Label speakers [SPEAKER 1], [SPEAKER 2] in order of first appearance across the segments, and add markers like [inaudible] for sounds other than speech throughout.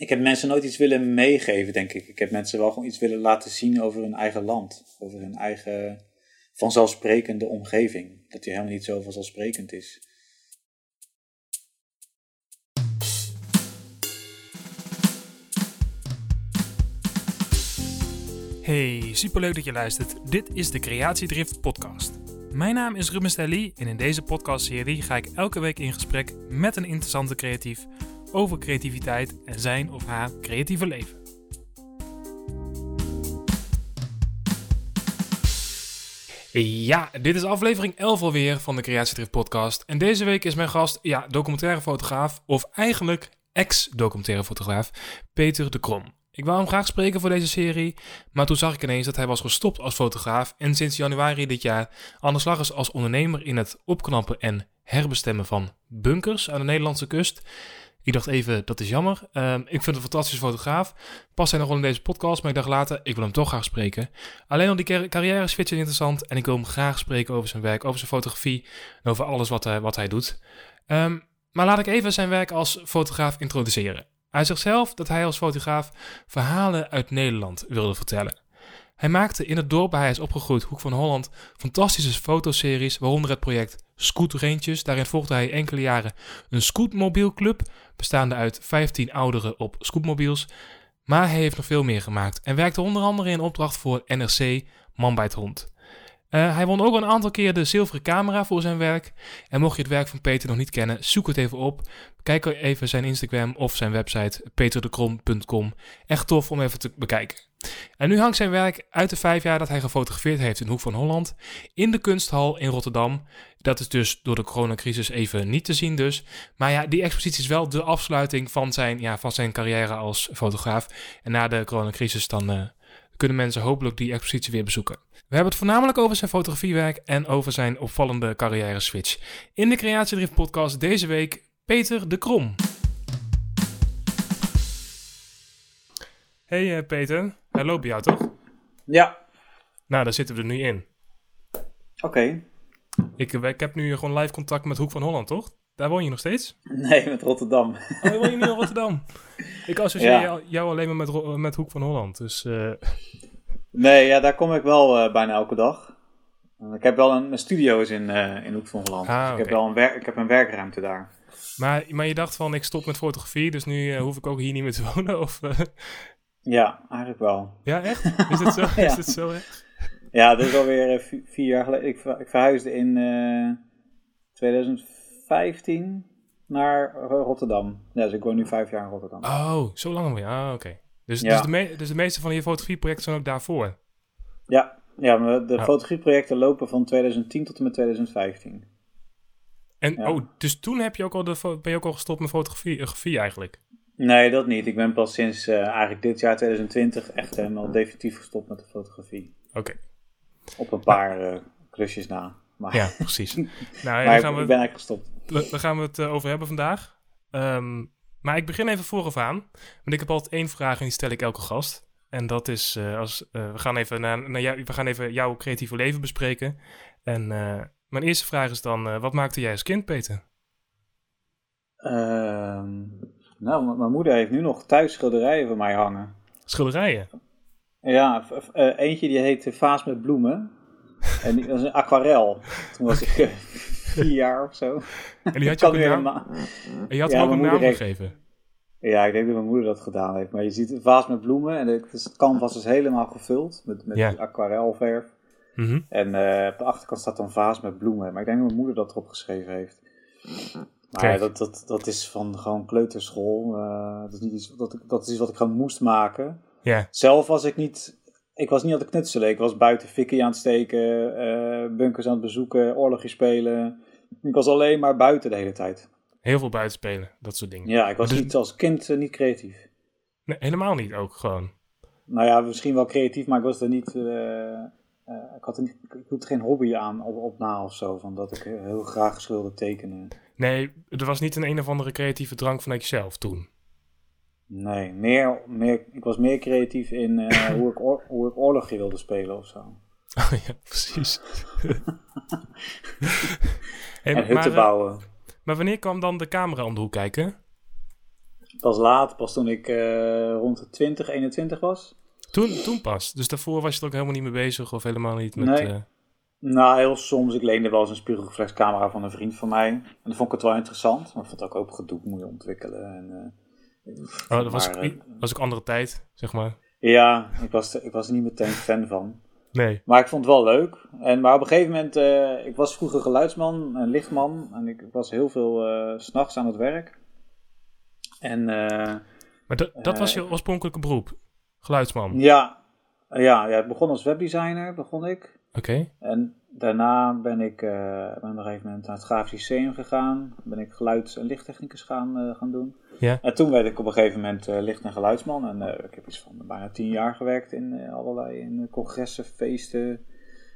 [SPEAKER 1] ik heb mensen nooit iets willen meegeven, denk ik. Ik heb mensen wel gewoon iets willen laten zien over hun eigen land. Over hun eigen vanzelfsprekende omgeving. Dat die helemaal niet zo vanzelfsprekend is.
[SPEAKER 2] Hey, superleuk dat je luistert. Dit is de Creatiedrift podcast. Mijn naam is Ruben Stelly en in deze podcastserie ga ik elke week in gesprek met een interessante creatief over creativiteit en zijn of haar creatieve leven. Ja, dit is aflevering 11 alweer van de Creatiedrift podcast. En deze week is mijn gast, ja, documentaire fotograaf, of eigenlijk ex-documentaire fotograaf, Peter de Krom. Ik wou hem graag spreken voor deze serie, maar toen zag ik ineens dat hij was gestopt als fotograaf en sinds januari dit jaar aan de slag is als ondernemer in het opknappen en herbestemmen van bunkers aan de Nederlandse kust. Ik dacht even, dat is jammer. Um, ik vind het een fantastische fotograaf. Past hij nog wel in deze podcast, maar ik dacht later, ik wil hem toch graag spreken. Alleen al die carrière switch is interessant en ik wil hem graag spreken over zijn werk, over zijn fotografie en over alles wat, hij, wat hij doet. Um, maar laat ik even zijn werk als fotograaf introduceren. Hij zegt zelf dat hij als fotograaf verhalen uit Nederland wilde vertellen. Hij maakte in het dorp waar hij is opgegroeid, Hoek van Holland, fantastische fotoseries, waaronder het project Scootrentjes. Daarin volgde hij enkele jaren een scootmobielclub, bestaande uit 15 ouderen op scootmobiels. Maar hij heeft nog veel meer gemaakt en werkte onder andere in opdracht voor NRC Man bij het Hond. Uh, hij won ook een aantal keer de zilveren camera voor zijn werk. En mocht je het werk van Peter nog niet kennen, zoek het even op. Kijk even zijn Instagram of zijn website peterdekrom.com. Echt tof om even te bekijken. En nu hangt zijn werk uit de vijf jaar dat hij gefotografeerd heeft in Hoek van Holland in de kunsthal in Rotterdam. Dat is dus door de coronacrisis even niet te zien dus. Maar ja, die expositie is wel de afsluiting van zijn, ja, van zijn carrière als fotograaf. En na de coronacrisis dan uh, kunnen mensen hopelijk die expositie weer bezoeken. We hebben het voornamelijk over zijn fotografiewerk en over zijn opvallende carrière switch. In de Creatiedrift podcast deze week Peter de Krom. Hey uh, Peter, hij loopt bij jou toch?
[SPEAKER 1] Ja.
[SPEAKER 2] Nou, daar zitten we er nu in.
[SPEAKER 1] Oké. Okay.
[SPEAKER 2] Ik, eh, ik heb nu gewoon live contact met Hoek van Holland, toch? Daar woon je nog steeds?
[SPEAKER 1] Nee, met Rotterdam.
[SPEAKER 2] Oh, woon je niet in Rotterdam? [laughs] Ik associeer ja. jou alleen maar met, met Hoek van Holland, dus... Uh...
[SPEAKER 1] Nee, ja, daar kom ik wel uh, bijna elke dag. Ik heb wel een, een studio in, uh, in Hoek van Holland. Ah, dus ik, heb wel een werk, ik heb een werkruimte daar.
[SPEAKER 2] Maar, maar je dacht van, ik stop met fotografie, dus nu hoef ik ook hier niet meer te [laughs] wonen? Of,
[SPEAKER 1] Ja, eigenlijk wel.
[SPEAKER 2] Ja, echt? Is het zo, [laughs] ja. is het zo echt?
[SPEAKER 1] Ja, dat is alweer vier jaar geleden. Ik, ik verhuisde in 2015 naar Rotterdam. Ja, dus ik woon nu vijf jaar in Rotterdam.
[SPEAKER 2] Oh, zo lang alweer. Ah, oké. Dus, dus, de dus de meeste van je fotografieprojecten zijn ook daarvoor?
[SPEAKER 1] Ja, ja de fotografieprojecten lopen van 2010 tot en met 2015.
[SPEAKER 2] En oh, dus toen heb je ook al de, ben je ook al gestopt met fotografie eigenlijk?
[SPEAKER 1] Nee, dat niet. Ik ben pas sinds uh, eigenlijk dit jaar 2020 echt helemaal definitief gestopt met de fotografie.
[SPEAKER 2] Oké.
[SPEAKER 1] Op een paar uh, klusjes na. Maar,
[SPEAKER 2] ja, precies. [laughs] nou,
[SPEAKER 1] ja, maar gaan we, ik ben eigenlijk gestopt.
[SPEAKER 2] Daar gaan we het uh, over hebben vandaag. Um, maar ik begin even vooraf aan. Want ik heb altijd één vraag en die stel ik elke gast. En dat is, als, we, gaan even naar, naar jou, we gaan even jouw creatieve leven bespreken. En mijn eerste vraag is dan, wat maakte jij als kind, Peter?
[SPEAKER 1] Ehm nou, mijn moeder heeft nu nog thuis schilderijen van mij hangen.
[SPEAKER 2] Schilderijen?
[SPEAKER 1] Ja, eentje die heet Vaas met bloemen. En dat is een aquarel. Toen was ik vier jaar of zo.
[SPEAKER 2] En die had je [laughs] ook een naam? En je had hem ook een naam gegeven?
[SPEAKER 1] Ja, ik denk dat mijn moeder dat gedaan heeft. Maar je ziet een vaas met bloemen en het, het canvas is helemaal gevuld met, met ja. aquarelverf. Mm -hmm. En uh, op de achterkant staat een vaas met bloemen. Maar ik denk dat mijn moeder dat erop geschreven heeft. Maar dat, dat, dat is van gewoon kleuterschool. Uh, dat, is niet iets, dat, dat is iets wat ik gewoon moest maken.
[SPEAKER 2] Ja.
[SPEAKER 1] Zelf was ik niet... Ik was niet aan het knutselen. Ik was buiten fikkie aan het steken, uh, bunkers aan het bezoeken, oorlogjes spelen. Ik was alleen maar buiten de hele tijd.
[SPEAKER 2] Heel veel buiten spelen, dat soort dingen.
[SPEAKER 1] Ja, ik was dus... niet als kind uh, niet creatief.
[SPEAKER 2] Nee, helemaal niet ook gewoon.
[SPEAKER 1] Nou ja, misschien wel creatief, maar ik was er niet... ik, had er niet, ik hield geen hobby aan op, op na of zo, van dat ik heel graag wilde tekenen.
[SPEAKER 2] Nee, er was niet een een of andere creatieve drang vanuit jezelf toen.
[SPEAKER 1] Nee, meer, meer, ik was meer creatief in uh, [laughs] hoe, ik oor, hoe ik oorlogje wilde spelen of zo.
[SPEAKER 2] Oh ja, precies. [laughs]
[SPEAKER 1] hey, en hutten maar, eh, bouwen.
[SPEAKER 2] Maar wanneer kwam dan de camera om de hoek kijken?
[SPEAKER 1] Pas laat, pas toen ik rond de 20, 21 was.
[SPEAKER 2] Toen, toen pas? Dus daarvoor was je er ook helemaal niet mee bezig of helemaal niet met...
[SPEAKER 1] Nee. Nou, heel soms. Ik leende wel eens een spiegelreflexcamera van een vriend van mij. En dan vond ik het wel interessant. Maar ik vond het ook, ook gedoe moeten ontwikkelen. En,
[SPEAKER 2] oh, dat was, maar, was ook andere tijd, zeg maar.
[SPEAKER 1] Ja, ik was, ik was er niet meteen fan van.
[SPEAKER 2] Nee.
[SPEAKER 1] Maar ik vond het wel leuk. En, maar op een gegeven moment, uh, ik was vroeger geluidsman en lichtman. En ik was heel veel uh, s'nachts aan het werk. En, uh,
[SPEAKER 2] maar dat, dat was je oorspronkelijke beroep? Geluidsman?
[SPEAKER 1] Ja. Ja, ja, ik begon als webdesigner, begon ik.
[SPEAKER 2] Oké.
[SPEAKER 1] En daarna ben ik uh, op een gegeven moment naar het Grafisch Lyceum gegaan. Ben ik geluids- en lichttechnicus gaan, uh, gaan doen.
[SPEAKER 2] Ja.
[SPEAKER 1] En toen werd ik op een gegeven moment uh, licht- en geluidsman. En ik heb iets van bijna tien jaar gewerkt in allerlei in congressen, feesten,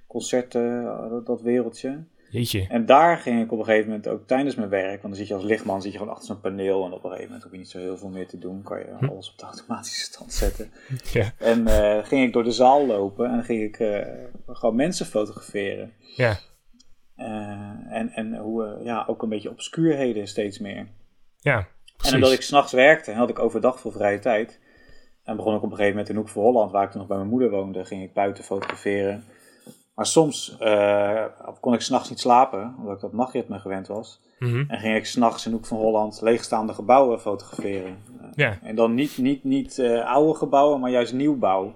[SPEAKER 1] concerten, dat, dat wereldje.
[SPEAKER 2] Jeetje.
[SPEAKER 1] En daar ging ik op een gegeven moment ook tijdens mijn werk, want dan zit je als lichtman zit je gewoon achter zo'n paneel en op een gegeven moment heb je niet zo heel veel meer te doen, kan je hm. alles op de automatische stand zetten.
[SPEAKER 2] Ja.
[SPEAKER 1] En uh, ging ik door de zaal lopen en ging ik uh, gewoon mensen fotograferen.
[SPEAKER 2] Ja.
[SPEAKER 1] Uh, en, en hoe, ja, ook een beetje obscuurheden steeds meer.
[SPEAKER 2] Ja, precies.
[SPEAKER 1] En omdat ik s'nachts werkte, had ik overdag veel vrije tijd. En begon ik op een gegeven moment in Hoek voor Holland, waar ik toen nog bij mijn moeder woonde, ging ik buiten fotograferen. Maar soms uh, kon ik s'nachts niet slapen, omdat ik dat nachtritme gewend was.
[SPEAKER 2] Mm -hmm.
[SPEAKER 1] En ging ik s'nachts in Hoek van Holland leegstaande gebouwen fotograferen.
[SPEAKER 2] Uh, ja.
[SPEAKER 1] En dan niet, niet, niet uh, oude gebouwen, maar juist nieuwbouw.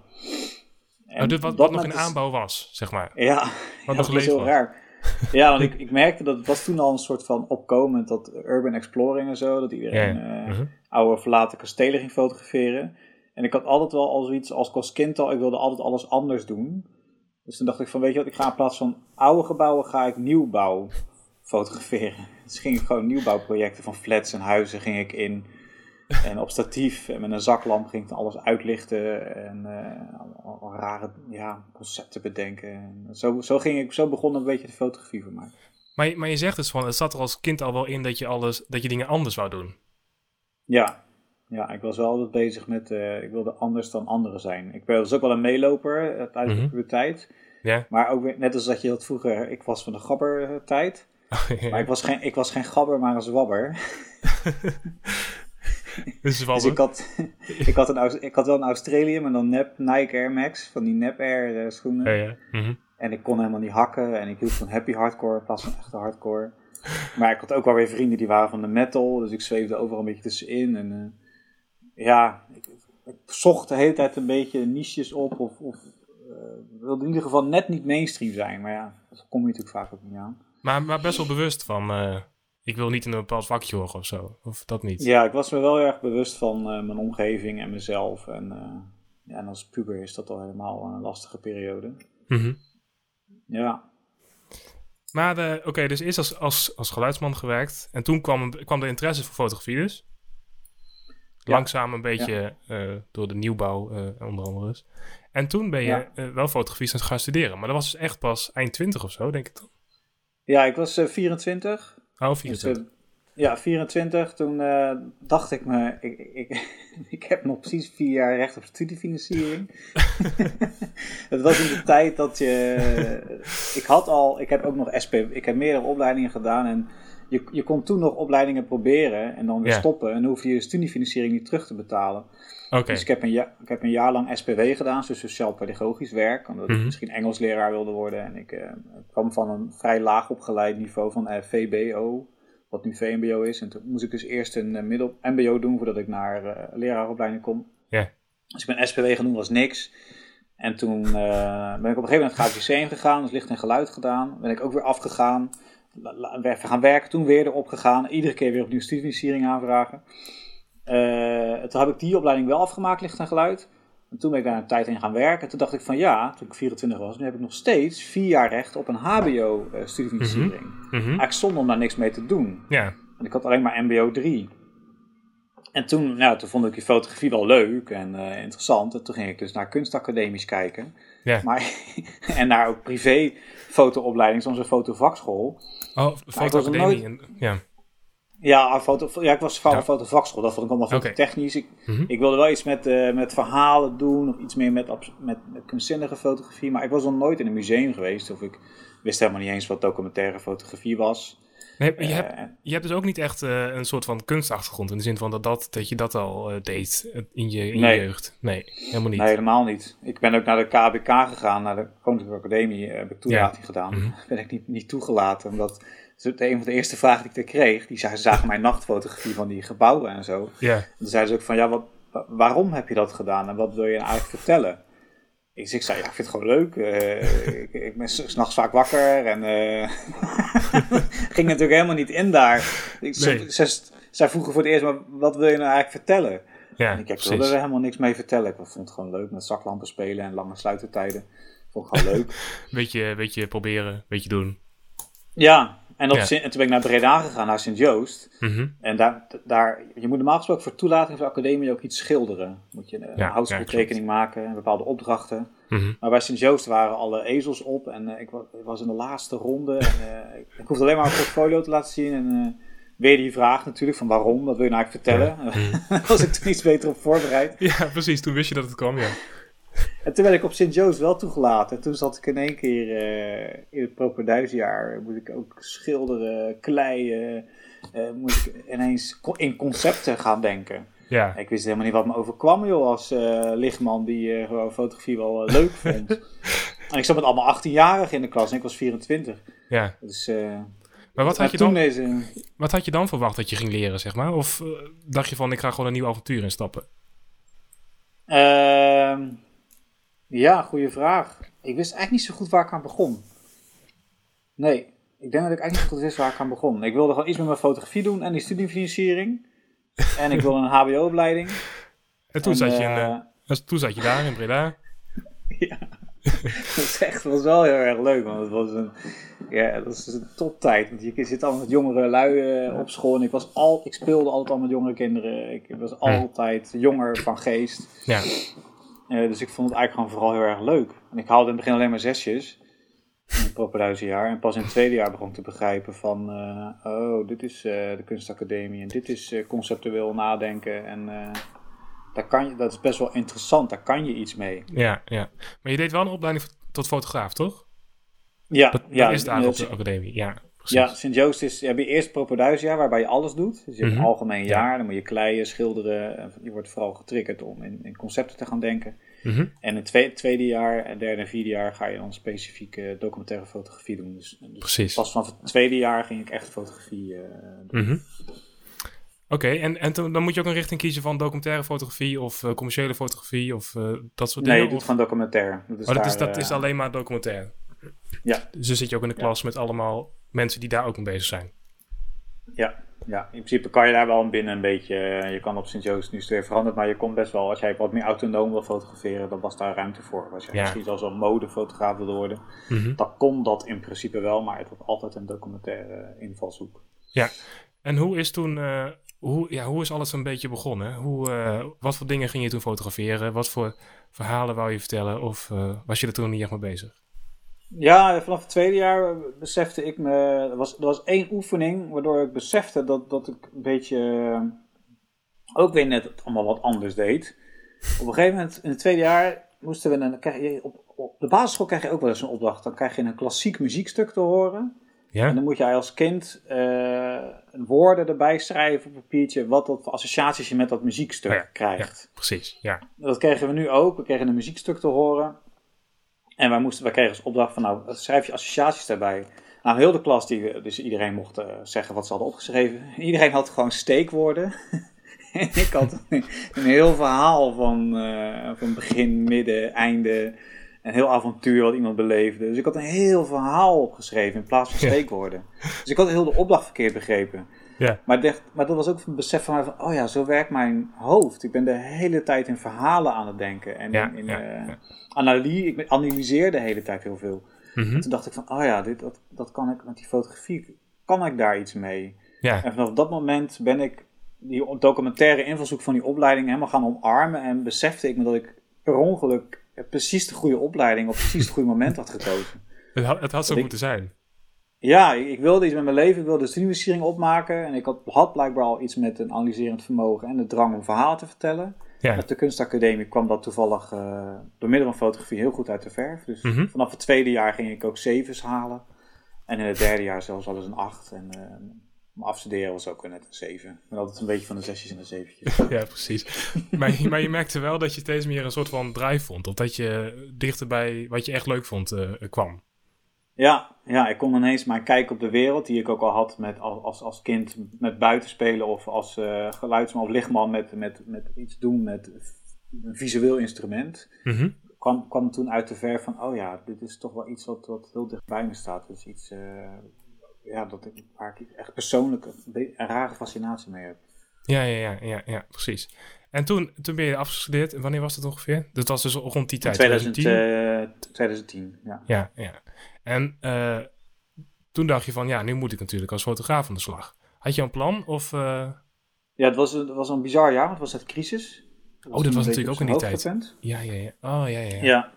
[SPEAKER 2] En oh, dit wat, wat nog in aanbouw was, zeg maar.
[SPEAKER 1] Ja,
[SPEAKER 2] wat [laughs]
[SPEAKER 1] ja,
[SPEAKER 2] nog
[SPEAKER 1] dat was heel raar. ja, want [laughs] ik, ik merkte dat het was toen al een soort van opkomend, dat urban exploring en zo, dat iedereen
[SPEAKER 2] ja, ja.
[SPEAKER 1] Uh,
[SPEAKER 2] -hmm.
[SPEAKER 1] oude verlaten kastelen ging fotograferen. En ik had altijd wel al zoiets als, als kind al, ik wilde altijd alles anders doen. Dus toen dacht ik van, weet je wat, ik ga in plaats van oude gebouwen, ga ik nieuwbouw fotograferen. [laughs] Dus ging ik gewoon nieuwbouwprojecten van flats en huizen ging ik in. En op statief en met een zaklamp ging ik dan alles uitlichten en uh, al, al rare ja, concepten bedenken. En zo, zo, ging ik, zo begon een beetje de fotografie voor mij.
[SPEAKER 2] Maar, maar je zegt dus van, het zat er als kind al wel in dat je, alles, dat je dingen anders wou doen.
[SPEAKER 1] Ja, ja, ik was wel altijd bezig met, uh, ik wilde anders dan anderen zijn. Ik was ook wel een meeloper uh, tijdens
[SPEAKER 2] Mhm.
[SPEAKER 1] de puberteit.
[SPEAKER 2] Ja.
[SPEAKER 1] Maar ook weer, net als dat je dat vroeger, ik was van de gabber tijd. [laughs] Maar ik was geen, ik was geen gabber, maar een zwabber. [laughs]
[SPEAKER 2] Dus, [laughs]
[SPEAKER 1] Dus ik had, ik, had een, ik had wel een Australië, maar dan nep Nike Air Max, van die nep Air eh, schoenen.
[SPEAKER 2] ja, ja. Mhm.
[SPEAKER 1] En ik kon helemaal niet hakken en ik hield van happy hardcore in plaats van echte hardcore. Maar ik had ook wel weer vrienden die waren van de metal, dus ik zweefde overal een beetje tussenin. En eh, ja, ik, ik zocht de hele tijd een beetje niches op of, of eh, wilde in ieder geval net niet mainstream zijn. Maar ja, daar kom je natuurlijk vaak ook niet aan.
[SPEAKER 2] Maar, maar best wel bewust van, eh, ik wil niet in een bepaald vakje horen of zo. Of dat niet.
[SPEAKER 1] Ja, ik was me wel erg bewust van eh, mijn omgeving en mezelf. En, ja, en als puber is dat al helemaal een lastige periode.
[SPEAKER 2] Mhm.
[SPEAKER 1] Ja,
[SPEAKER 2] Maar oké, dus eerst als, als, als geluidsman gewerkt. En toen kwam, kwam de interesse voor fotografie dus. Langzaam een beetje eh, door de nieuwbouw eh, onder andere. dus. En toen ben je eh, wel fotografie gaan studeren. Maar dat was dus echt pas eind 20 of zo, denk ik dan.
[SPEAKER 1] ja ik was eh, 24.
[SPEAKER 2] Oh,
[SPEAKER 1] Dus,
[SPEAKER 2] 24.
[SPEAKER 1] eh, ja, 24. Toen dacht ik me, ik, ik, [laughs] ik heb nog precies vier jaar recht op studiefinanciering. [laughs] [laughs] Het was in de tijd dat je, ik had al, ik heb ook nog SP, ik heb meerdere opleidingen gedaan en je, je kon toen nog opleidingen proberen en dan weer
[SPEAKER 2] Ja.
[SPEAKER 1] stoppen en dan hoefde je je studiefinanciering niet terug te betalen.
[SPEAKER 2] Oké.
[SPEAKER 1] Dus ik heb, een ja, ik heb een jaar lang SPW gedaan, dus sociaal-pedagogisch werk, omdat ik
[SPEAKER 2] Mhm.
[SPEAKER 1] misschien Engelsleraar wilde worden. En ik eh, kwam van een vrij laag opgeleid niveau van eh, VBO, wat nu VMBO is. En toen moest ik dus eerst een eh, middel MBO doen voordat ik naar leraaropleiding kom.
[SPEAKER 2] Ja.
[SPEAKER 1] Dus ik ben SPW doen, was niks. En toen ben ik op een gegeven moment naar het gegaan, dus licht en geluid gedaan. Ben ik ook weer afgegaan, gaan werken, toen weer erop gegaan. Iedere keer weer opnieuw studiefinanciering aanvragen. Eh, toen heb ik die opleiding wel afgemaakt, licht en geluid. En toen ben ik daar een tijd in gaan werken. Toen dacht ik van ja, toen ik 24 was, nu heb ik nog steeds vier jaar recht op een HBO-studiefinanciering.
[SPEAKER 2] Mhm.
[SPEAKER 1] Eigenlijk zonder om daar niks mee te doen.
[SPEAKER 2] Ja.
[SPEAKER 1] Want ik had alleen maar MBO 3. En toen, nou, toen vond ik die fotografie wel leuk en eh, interessant. En toen ging ik dus naar kunstacademies kijken.
[SPEAKER 2] Ja.
[SPEAKER 1] Maar, [laughs] en naar ook privé fotoopleiding, zoals een fotovakschool.
[SPEAKER 2] Oh, fotoacademie.
[SPEAKER 1] nooit-
[SPEAKER 2] Ja.
[SPEAKER 1] Ja, foto, ja, ik was van
[SPEAKER 2] Ja.
[SPEAKER 1] fotovakschool. Dat vond ik allemaal veel te technisch. Ik,
[SPEAKER 2] Mhm.
[SPEAKER 1] ik wilde wel iets met, eh, met verhalen doen. Of iets meer met, met, met kunstzinnige fotografie. Maar ik was nog nooit in een museum geweest. Of ik wist helemaal niet eens wat documentaire fotografie was.
[SPEAKER 2] Nee, je, hebt, je hebt dus ook niet echt een soort van kunstachtergrond. In de zin van dat, dat, dat je dat al deed in, je, in je jeugd. Nee, helemaal niet.
[SPEAKER 1] Nee, helemaal niet. Ik ben ook naar de KBK gegaan, naar de Koninklijke Academie. heb ik toelating gedaan. Mm [laughs] Ben ik niet, niet toegelaten, omdat een van de eerste vragen die ik er kreeg, die zagen mijn nachtfotografie van die gebouwen en zo.
[SPEAKER 2] Ja.
[SPEAKER 1] En toen zeiden ze ook van, ja, wat, waarom heb je dat gedaan en wat wil je nou eigenlijk vertellen? Ik, ik zei, ja, ik vind het gewoon leuk. Uh, [laughs] ik, ik, ben s'nachts vaak wakker en uh, [laughs] ging natuurlijk helemaal niet in daar. Ik, nee. zij vroegen voor het eerst, maar wat wil je nou eigenlijk vertellen?
[SPEAKER 2] Ja,
[SPEAKER 1] en ik, ik wilde er helemaal niks mee vertellen. Ik vond het gewoon leuk met zaklampen spelen en lange sluitertijden. Vond ik gewoon leuk. [laughs]
[SPEAKER 2] beetje, beetje proberen, beetje doen.
[SPEAKER 1] Ja, en, en toen ben ik naar Breda gegaan, naar Sint-Joost.
[SPEAKER 2] Mhm.
[SPEAKER 1] En daar, daar, je moet normaal gesproken voor toelating van de academie ook iets schilderen. Moet je een ja, houtskooltekening maken en bepaalde opdrachten.
[SPEAKER 2] Mhm.
[SPEAKER 1] Maar bij Sint-Joost waren alle ezels op en uh, ik, was, ik, was in de laatste ronde. En, uh, ik, ik hoefde alleen maar een portfolio te laten zien en... Uh, weer die vraag natuurlijk van waarom, wat wil je nou eigenlijk vertellen? Ja. [laughs] was ik toen iets beter op voorbereid.
[SPEAKER 2] Ja, precies. Toen wist je dat het kwam, ja.
[SPEAKER 1] En toen werd ik op Sint-Joost wel toegelaten. Toen zat ik in één keer uh, in het propenduisjaar. Moet ik ook schilderen, kleien. Uh, moet ik ineens in concepten gaan denken.
[SPEAKER 2] Ja.
[SPEAKER 1] Ik wist helemaal niet wat me overkwam, joh, als uh, lichtman die gewoon fotografie wel leuk [laughs] vond. en ik zat met allemaal 18-jarigen in de klas en ik was 24.
[SPEAKER 2] Ja.
[SPEAKER 1] Dus,
[SPEAKER 2] maar wat had, je dan, deze... wat had je dan verwacht dat je ging leren, zeg maar? Of dacht je van, ik ga gewoon een nieuw avontuur instappen?
[SPEAKER 1] Ehm ja, goede vraag. Ik wist eigenlijk niet zo goed waar ik aan begon. Nee, ik denk dat ik eigenlijk niet zo goed wist waar ik aan begon. Ik wilde gewoon iets met mijn fotografie doen en die studiefinanciering. En ik wilde een HBO-opleiding.
[SPEAKER 2] En toen, zat je in, uh, toen zat je daar in Breda. [laughs]
[SPEAKER 1] ja, dat was echt was wel heel erg leuk. Want het was een, ja, dat was een toptijd. Want je zit allemaal met jongere lui uh, op school. En ik, was al, ik speelde altijd al met jongere kinderen. Ik was altijd jonger van geest.
[SPEAKER 2] Ja.
[SPEAKER 1] Uh, dus ik vond het eigenlijk gewoon vooral heel erg leuk. En ik haalde in het begin alleen maar zesjes. In het jaar. En pas in het tweede jaar begon ik te begrijpen van... Uh, oh, dit is uh, de kunstacademie. En dit is conceptueel nadenken. En daar kan je, dat is best wel interessant. Daar kan je iets mee.
[SPEAKER 2] Ja, ja. Maar je deed wel een opleiding tot fotograaf, toch?
[SPEAKER 1] Ja.
[SPEAKER 2] Dat,
[SPEAKER 1] ja,
[SPEAKER 2] is daar op de academie, ja.
[SPEAKER 1] Ja, Sint-Joost is, heb je eerst propenduisjaar waarbij je alles doet. Dus je hebt een mhm. algemeen jaar, dan moet je kleien, schilderen. Je wordt vooral getriggerd om in, in concepten te gaan denken.
[SPEAKER 2] Mhm.
[SPEAKER 1] En in het tweede, tweede jaar, en derde en vierde jaar ga je dan specifieke documentaire fotografie doen. Dus, dus
[SPEAKER 2] Precies.
[SPEAKER 1] pas vanaf het tweede jaar ging ik echt fotografie uh, doen.
[SPEAKER 2] Mhm. Oké, en, en dan moet je ook een richting kiezen van documentaire fotografie of uh, commerciële fotografie of uh, dat soort
[SPEAKER 1] dingen?
[SPEAKER 2] Nee,
[SPEAKER 1] je doet van documentaire.
[SPEAKER 2] Dat is, oh, dat, is, dat is alleen maar documentaire?
[SPEAKER 1] Ja.
[SPEAKER 2] Dus dan zit je ook in de klas met allemaal mensen die daar ook mee bezig zijn.
[SPEAKER 1] Ja, ja, in principe kan je daar wel binnen een beetje. Eh, je kan op Sint-Joost nu weer veranderd, maar je komt best wel, als jij wat meer autonoom wil fotograferen, dan was daar ruimte voor. Als je ja. misschien zelfs een modefotograaf wilde worden,
[SPEAKER 2] mm
[SPEAKER 1] dan kon dat in principe wel, maar het was altijd een documentaire invalshoek.
[SPEAKER 2] Ja, en hoe is toen, uh, hoe, ja, hoe is alles een beetje begonnen? Hoe, uh, wat voor dingen ging je toen fotograferen? Wat voor verhalen wou je vertellen? Of was je er toen niet echt mee bezig?
[SPEAKER 1] Ja, vanaf het tweede jaar besefte ik me. Er was, er was één oefening waardoor ik besefte dat, dat ik een beetje. Eh, ook weer net allemaal wat anders deed. Op een gegeven moment, in het tweede jaar, moesten we. Een, krijg je, op, op de basisschool krijg je ook wel eens een opdracht. Dan krijg je een klassiek muziekstuk te horen.
[SPEAKER 2] Ja?
[SPEAKER 1] En dan moet jij als kind uh, woorden erbij schrijven op een papiertje. wat voor associaties je met dat muziekstuk ja, krijgt.
[SPEAKER 2] Ja, precies, ja.
[SPEAKER 1] Dat kregen we nu ook. We kregen een muziekstuk te horen. En wij, moesten, wij kregen als opdracht van, nou, schrijf je associaties daarbij. Nou, heel de klas, die, dus iedereen mocht uh, zeggen wat ze hadden opgeschreven. Iedereen had gewoon steekwoorden. [laughs] en ik had een, een heel verhaal van, uh, van begin, midden, einde. Een heel avontuur wat iemand beleefde. Dus ik had een heel verhaal opgeschreven in plaats van steekwoorden. Dus ik had heel de opdracht verkeerd begrepen.
[SPEAKER 2] Ja.
[SPEAKER 1] Maar, dacht, maar dat was ook een besef van mij van, oh ja, zo werkt mijn hoofd. Ik ben de hele tijd in verhalen aan het denken. En
[SPEAKER 2] ja,
[SPEAKER 1] in,
[SPEAKER 2] ja,
[SPEAKER 1] uh,
[SPEAKER 2] ja.
[SPEAKER 1] Analyse, ik analyseer de hele tijd heel veel.
[SPEAKER 2] Mm -hmm.
[SPEAKER 1] En toen dacht ik van, oh ja, dit, dat, dat kan ik met die fotografie, kan ik daar iets mee?
[SPEAKER 2] Ja.
[SPEAKER 1] En vanaf dat moment ben ik die documentaire invalshoek van die opleiding helemaal gaan omarmen. En besefte ik me dat ik per ongeluk precies de goede opleiding op precies het goede moment had gekozen. [laughs]
[SPEAKER 2] Het had, het had zo moeten zijn.
[SPEAKER 1] Ja, ik, ik, wilde iets met mijn leven. Ik wilde de studiebestudering opmaken. En ik had, had, blijkbaar al iets met een analyserend vermogen en de drang om verhalen te vertellen.
[SPEAKER 2] Ja.
[SPEAKER 1] Met de kunstacademie kwam dat toevallig uh, door middel van fotografie heel goed uit de verf. Dus
[SPEAKER 2] mm -hmm.
[SPEAKER 1] vanaf het tweede jaar ging ik ook zevens halen. En in het derde jaar zelfs al eens een 8. En uh, mijn afstuderen was ook net een 7. Ik ben altijd een beetje van de zesjes en de zeventjes. [laughs]
[SPEAKER 2] ja, precies. maar, maar je merkte wel dat je steeds meer een soort van drive vond. Of dat je dichter bij wat je echt leuk vond uh, kwam.
[SPEAKER 1] Ja, ja, ik kon ineens mijn kijk op de wereld, die ik ook al had met, als, als kind met buitenspelen of als uh, geluidsman of lichtman met, met, met iets doen met een visueel instrument.
[SPEAKER 2] Mm
[SPEAKER 1] kwam, kwam toen uit de ver van, oh ja, dit is toch wel iets wat, wat heel dichtbij me staat. Dus iets uh, ja, dat ik, waar ik echt persoonlijk een, een, rare fascinatie mee heb.
[SPEAKER 2] Ja, ja, ja, ja, ja precies. En toen, toen ben je afgestudeerd. En wanneer was dat ongeveer? Dat was dus rond die tijd.
[SPEAKER 1] 2010, 2010, 2010 ja.
[SPEAKER 2] Ja, ja. En uh, toen dacht je van, ja, nu moet ik natuurlijk als fotograaf aan de slag. Had je een plan? Of, uh...
[SPEAKER 1] Ja, het was, het was een bizar jaar, want het was het crisis.
[SPEAKER 2] oh, dat was natuurlijk ook in die tijd. Ja, ja, ja. Oh, ja, ja, ja.
[SPEAKER 1] ja.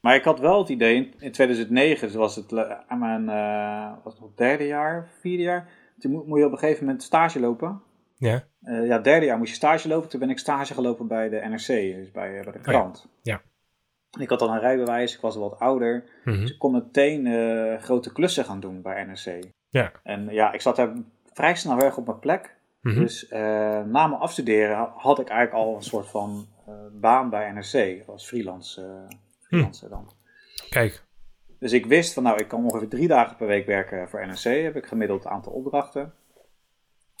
[SPEAKER 1] Maar ik had wel het idee, in 2009 dus was het aan mijn uh, was het nog derde jaar, vierde jaar. Toen moet, moet je op een gegeven moment stage lopen.
[SPEAKER 2] Ja.
[SPEAKER 1] Uh, ja, derde jaar moest je stage lopen. Toen ben ik stage gelopen bij de NRC, dus bij, bij de krant.
[SPEAKER 2] Oh ja.
[SPEAKER 1] Ik had al een rijbewijs, ik was al wat ouder.
[SPEAKER 2] Mhm.
[SPEAKER 1] Dus ik kon meteen uh, grote klussen gaan doen bij NRC.
[SPEAKER 2] Ja.
[SPEAKER 1] En ja, ik zat daar vrij snel weg op mijn plek.
[SPEAKER 2] Mhm.
[SPEAKER 1] Dus uh, na mijn afstuderen had ik eigenlijk al een soort van uh, baan bij NRC. Als freelance, freelancer dan.
[SPEAKER 2] Kijk.
[SPEAKER 1] Dus ik wist van nou, ik kan ongeveer drie dagen per week werken voor NRC. Heb ik gemiddeld aantal opdrachten.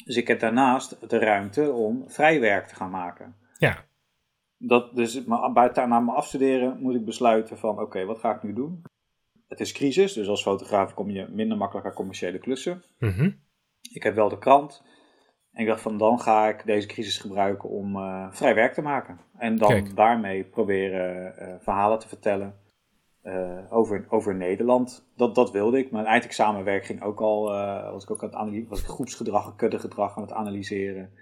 [SPEAKER 1] Dus ik heb daarnaast de ruimte om vrij werk te gaan maken.
[SPEAKER 2] Ja.
[SPEAKER 1] Dat, dus bij, na mijn afstuderen moet ik besluiten van oké, wat ga ik nu doen? Het is crisis, dus als fotograaf kom je minder makkelijk aan commerciële klussen.
[SPEAKER 2] Mhm.
[SPEAKER 1] Ik heb wel de krant. En ik dacht van dan ga ik deze crisis gebruiken om uh, vrij werk te maken. En dan
[SPEAKER 2] Kijk.
[SPEAKER 1] daarmee proberen uh, verhalen te vertellen uh, over, over Nederland. Dat, dat wilde ik. Mijn eindexamenwerk ging ook al, was ik ook aan het was ik groepsgedrag en kuddegedrag aan het analyseren.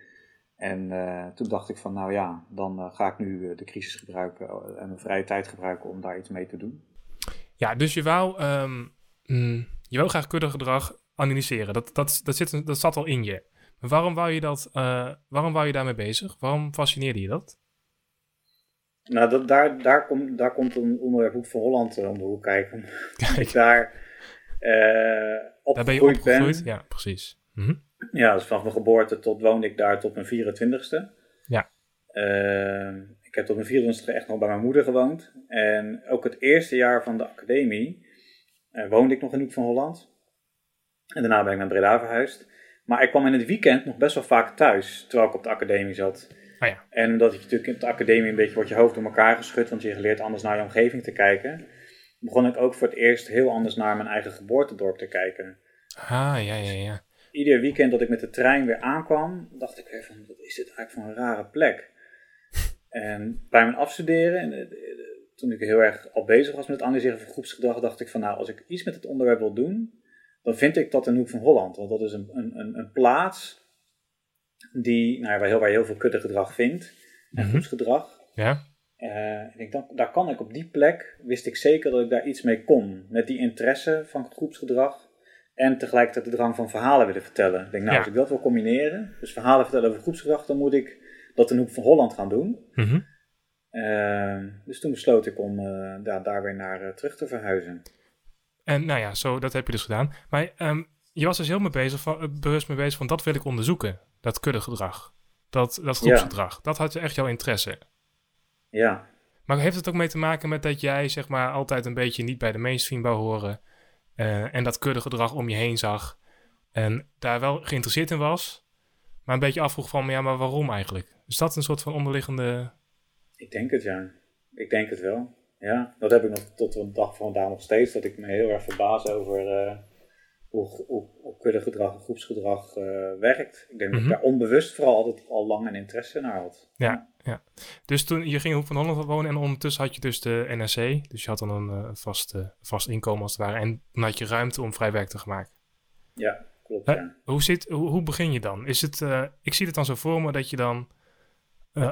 [SPEAKER 1] En uh, toen dacht ik van, nou ja, dan uh, ga ik nu uh, de crisis gebruiken en mijn vrije tijd gebruiken om daar iets mee te doen.
[SPEAKER 2] Ja, dus je wou, um, mm, je wou graag kuddegedrag analyseren. Dat, dat, dat, zit, dat zat al in je. Maar waarom wou je, dat, waarom wou je daarmee bezig? Waarom fascineerde je dat?
[SPEAKER 1] Nou, dat, daar, daar, kom, daar komt een onderwerp Hoek van Holland om de hoek kijken.
[SPEAKER 2] Kijk. [laughs]
[SPEAKER 1] daar
[SPEAKER 2] daar ben je opgegroeid?
[SPEAKER 1] Ben.
[SPEAKER 2] Ja, precies. Mm
[SPEAKER 1] ja, dus vanaf mijn geboorte tot woonde ik daar tot mijn 24ste.
[SPEAKER 2] Ja.
[SPEAKER 1] Uh, ik heb tot mijn 24ste echt nog bij mijn moeder gewoond. En ook het eerste jaar van de academie uh, woonde ik nog in Hoek van Holland. En daarna ben ik naar Breda verhuisd. Maar ik kwam in het weekend nog best wel vaak thuis, terwijl ik op de academie zat.
[SPEAKER 2] Oh ja.
[SPEAKER 1] En dat je natuurlijk op de academie een beetje wordt je hoofd door elkaar geschud, want je leert anders naar je omgeving te kijken. Begon ik ook voor het eerst heel anders naar mijn eigen geboortedorp te kijken.
[SPEAKER 2] Ah, ja, ja, ja
[SPEAKER 1] ieder weekend dat ik met de trein weer aankwam, dacht ik weer van, wat is dit eigenlijk voor een rare plek? En bij mijn afstuderen, toen ik heel erg al bezig was met het analyseren van groepsgedrag, dacht ik van, nou, als ik iets met het onderwerp wil doen, dan vind ik dat een hoek van Holland. Want dat is een, een, een plaats die, nou ja, waar, heel, waar je heel veel kuddegedrag vindt, en
[SPEAKER 2] Mhm.
[SPEAKER 1] groepsgedrag.
[SPEAKER 2] Ja.
[SPEAKER 1] Uh, ik denk, dan, daar kan ik op die plek, wist ik zeker dat ik daar iets mee kon. Met die interesse van het groepsgedrag. En tegelijkertijd de drang van verhalen willen vertellen. Ik denk, nou,
[SPEAKER 2] Ja.
[SPEAKER 1] als ik dat wil combineren, dus verhalen vertellen over groepsgedrag, dan moet ik dat in Hoek van Holland gaan doen.
[SPEAKER 2] Mhm.
[SPEAKER 1] Uh, dus toen besloot ik om uh, daar, daar weer naar uh, terug te verhuizen.
[SPEAKER 2] En nou ja, zo, dat heb je dus gedaan. Maar um, je was dus heel mee bezig van, uh, bewust mee bezig van, dat wil ik onderzoeken. Dat kuddegedrag. Dat, dat groepsgedrag. Ja. Dat had je echt jouw interesse.
[SPEAKER 1] Ja.
[SPEAKER 2] Maar heeft het ook mee te maken met dat jij, zeg maar, altijd een beetje niet bij de mainstream wou horen? Uh, en dat kuddegedrag om je heen zag. En daar wel geïnteresseerd in was. Maar een beetje afvroeg van, ja, maar waarom eigenlijk? Is dat een soort van onderliggende...
[SPEAKER 1] Ik denk het, ja. Ik denk het wel. Ja, dat heb ik nog tot de dag van vandaag nog steeds. Dat ik me heel erg verbaas over uh, hoe, hoe, hoe kuddegedrag en groepsgedrag uh, werkt. Ik denk
[SPEAKER 2] Mhm.
[SPEAKER 1] dat ik daar onbewust vooral altijd al lang een interesse naar had.
[SPEAKER 2] Ja, ja. Dus toen je ging in Hoek van Holland wonen en ondertussen had je dus de NRC. Dus je had dan een uh, vast, uh, vast inkomen als het ware. En dan had je ruimte om vrij werk te gaan maken.
[SPEAKER 1] Ja, klopt. Ja.
[SPEAKER 2] Hoe, zit, hoe, hoe begin je dan? Is het, ik zie het dan zo voor me dat je dan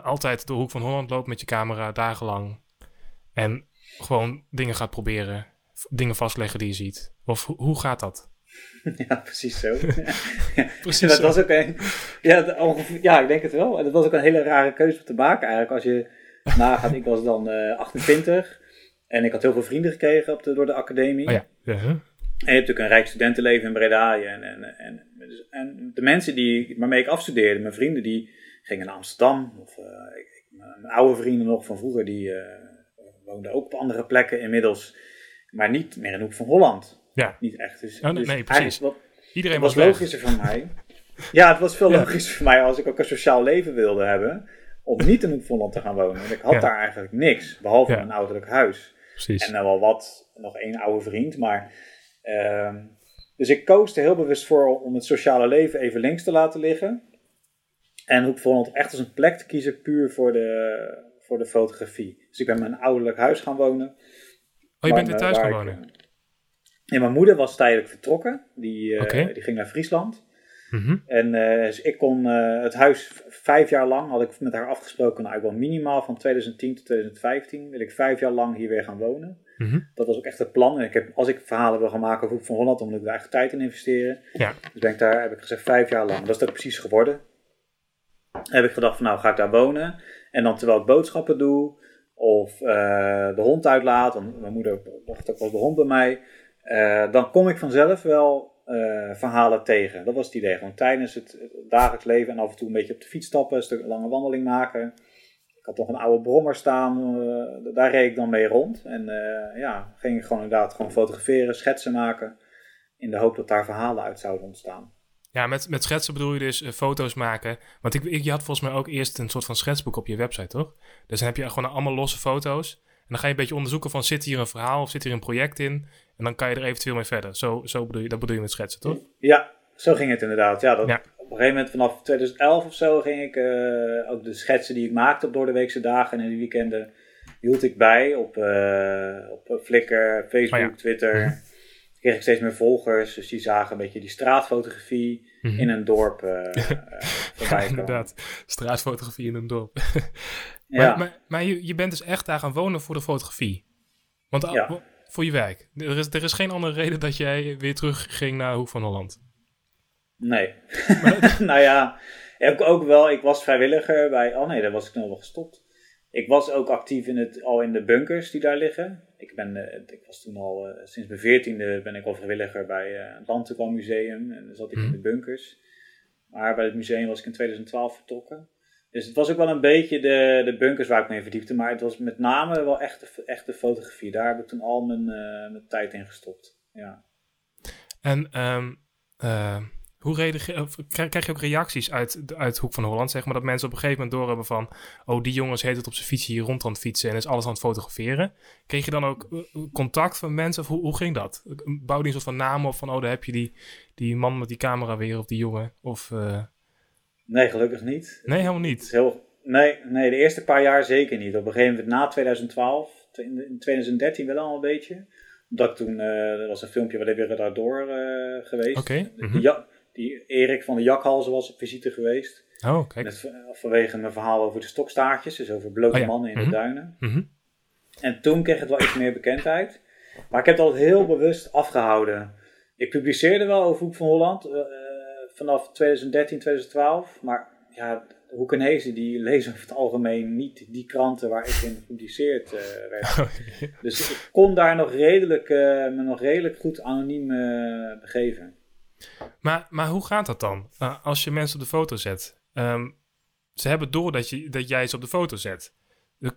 [SPEAKER 2] altijd door Hoek van Holland loopt met je camera dagenlang. En gewoon dingen gaat proberen. Dingen vastleggen die je ziet. Of ho hoe gaat dat? [laughs]
[SPEAKER 1] Ja, precies zo. [laughs]
[SPEAKER 2] precies
[SPEAKER 1] dat
[SPEAKER 2] zo.
[SPEAKER 1] was ook een, ja, ongeveer, ja, ik denk het wel. En dat was ook een hele rare keuze om te maken eigenlijk. Als je [laughs] nagaat, ik was dan uh, 28 en ik had heel veel vrienden gekregen op de, door de academie.
[SPEAKER 2] Oh ja. Uh -huh.
[SPEAKER 1] je hebt natuurlijk een rijk studentenleven in Breda. En, en, en, en de mensen die, waarmee ik afstudeerde, mijn vrienden, die gingen naar Amsterdam. Of uh, ik, mijn oude vrienden nog van vroeger, die uh, woonden ook op andere plekken inmiddels. Maar niet meer in Hoek van Holland.
[SPEAKER 2] Ja.
[SPEAKER 1] Niet echt. Dus,
[SPEAKER 2] oh, nee,
[SPEAKER 1] dus
[SPEAKER 2] precies. Wat,
[SPEAKER 1] Iedereen was, was logischer voor mij. [laughs] Ja, het was veel logischer voor mij als ik ook een sociaal leven wilde hebben. Om niet in Holland te gaan wonen. Want ik had daar eigenlijk niks. Behalve een ouderlijk huis.
[SPEAKER 2] Precies.
[SPEAKER 1] En dan wel wat, nog één oude vriend. Maar uh, dus ik koos er heel bewust voor om het sociale leven even links te laten liggen. En Hoek Holland echt als een plek te kiezen puur voor de, voor de fotografie. Dus ik ben mijn ouderlijk huis gaan wonen.
[SPEAKER 2] Oh, je bent weer thuis gaan wonen?
[SPEAKER 1] Ja, mijn moeder was tijdelijk vertrokken. Die, uh, die ging naar Friesland.
[SPEAKER 2] Mm
[SPEAKER 1] En uh, dus ik kon uh, het huis vijf jaar lang, had ik met haar afgesproken, nou ik wil minimaal van 2010 tot 2015, wil ik vijf jaar lang hier weer gaan wonen.
[SPEAKER 2] Mm -hmm.
[SPEAKER 1] Dat was ook echt het plan. En ik heb, als ik verhalen wil gaan maken over van Holland, dan moet ik daar echt tijd in investeren.
[SPEAKER 2] Ja.
[SPEAKER 1] Dus ben ik daar, heb ik gezegd, vijf jaar lang. Dat is ook precies geworden. Heb ik gedacht van nou ga ik daar wonen. En dan terwijl ik boodschappen doe, of uh, de hond uitlaat, want mijn moeder wacht ook wel de hond bij mij. Uh, dan kom ik vanzelf wel uh, verhalen tegen. Dat was het idee. Gewoon tijdens het dagelijks leven en af en toe een beetje op de fiets stappen, een stuk lange wandeling maken. Ik had nog een oude brommer staan, daar reed ik dan mee rond. En ja, ging ik gewoon inderdaad gewoon fotograferen, schetsen maken. In de hoop dat daar verhalen uit zouden ontstaan.
[SPEAKER 2] Ja, met, met schetsen bedoel je dus foto's maken. Want ik, ik, je had volgens mij ook eerst een soort van schetsboek op je website, toch? Dus dan heb je gewoon allemaal losse foto's. En dan ga je een beetje onderzoeken van zit hier een verhaal of zit hier een project in. En dan kan je er eventueel mee verder. Zo, zo bedoel je, dat bedoel je met schetsen, toch?
[SPEAKER 1] Ja, zo ging het inderdaad. Ja, dat,
[SPEAKER 2] ja.
[SPEAKER 1] Op een gegeven moment vanaf 2011 of zo ging ik uh, ook de schetsen die ik maakte op door de weekse dagen en in de weekenden hield ik bij op, uh, op Flickr, Facebook,
[SPEAKER 2] oh ja.
[SPEAKER 1] Twitter. -hmm. Kreeg ik steeds meer volgers, dus die zagen een beetje die straatfotografie
[SPEAKER 2] mm -hmm.
[SPEAKER 1] in een dorp [laughs] uh,
[SPEAKER 2] ja, inderdaad, straatfotografie in een dorp. [laughs]
[SPEAKER 1] ja.
[SPEAKER 2] Maar, maar, maar je, je bent dus echt daar gaan wonen voor de fotografie? Want
[SPEAKER 1] ja.
[SPEAKER 2] Voor je werk. Er is, er is geen andere reden dat jij weer terug ging naar Hoek van Holland.
[SPEAKER 1] Nee. [laughs] nou ja, ik ook wel. Ik was vrijwilliger bij. Oh nee, daar was ik nog wel gestopt. Ik was ook actief in het, al in de bunkers die daar liggen. Ik, ben, uh, ik was toen al, uh, sinds mijn veertiende ben ik al vrijwilliger bij uh, het Landelijke Museum. En dan zat ik
[SPEAKER 2] Mhm.
[SPEAKER 1] in de bunkers. Maar bij het museum was ik in 2012 vertrokken. Dus het was ook wel een beetje de, de bunkers waar ik mee verdiepte. Maar het was met name wel echt de, echt de fotografie. Daar heb ik toen al mijn, uh, mijn tijd in gestopt. Ja.
[SPEAKER 2] En um, uh, hoe reageer, krijg je ook reacties uit, uit Hoek van Holland? Zeg maar dat mensen op een gegeven moment doorhebben van... Oh, die jongens heet het op zijn fietsje hier rond aan het fietsen en is alles aan het fotograferen. Kreeg je dan ook contact van mensen? Of hoe, ging dat? Bouwde je een soort van naam op van... Oh, daar heb je die, die man met die camera weer of die jongen? Of...
[SPEAKER 1] Nee, gelukkig niet.
[SPEAKER 2] Nee, helemaal niet.
[SPEAKER 1] Heel, nee, nee, de eerste paar jaar zeker niet. Op een gegeven moment na 2012, in 2013 wel al een beetje. Omdat ik toen, uh, er was een filmpje waar we daardoor uh, geweest.
[SPEAKER 2] Oké. Okay.
[SPEAKER 1] Mm -hmm. die, die Erik van de Jakhalzen was op visite geweest.
[SPEAKER 2] Oh, kijk.
[SPEAKER 1] Met, vanwege mijn verhaal over de stokstaartjes, dus over blote oh, ja. mannen in
[SPEAKER 2] mm -hmm.
[SPEAKER 1] de duinen.
[SPEAKER 2] Mm -hmm.
[SPEAKER 1] En toen kreeg het wel iets meer bekendheid. Maar ik heb het altijd heel bewust afgehouden. Ik publiceerde wel over Hoek van Holland uh, vanaf 2013, 2012. Maar ja, Hoekenezen die lezen over het algemeen niet die kranten waar ik in gepubliceerd uh, werd. [laughs]
[SPEAKER 2] Oh,
[SPEAKER 1] Dus ik kon daar nog redelijk, uh, me nog redelijk goed anoniem uh, begeven.
[SPEAKER 2] Maar, maar hoe gaat dat dan? Als je mensen op de foto zet. Um, ze hebben door dat, je, dat jij ze op de foto zet.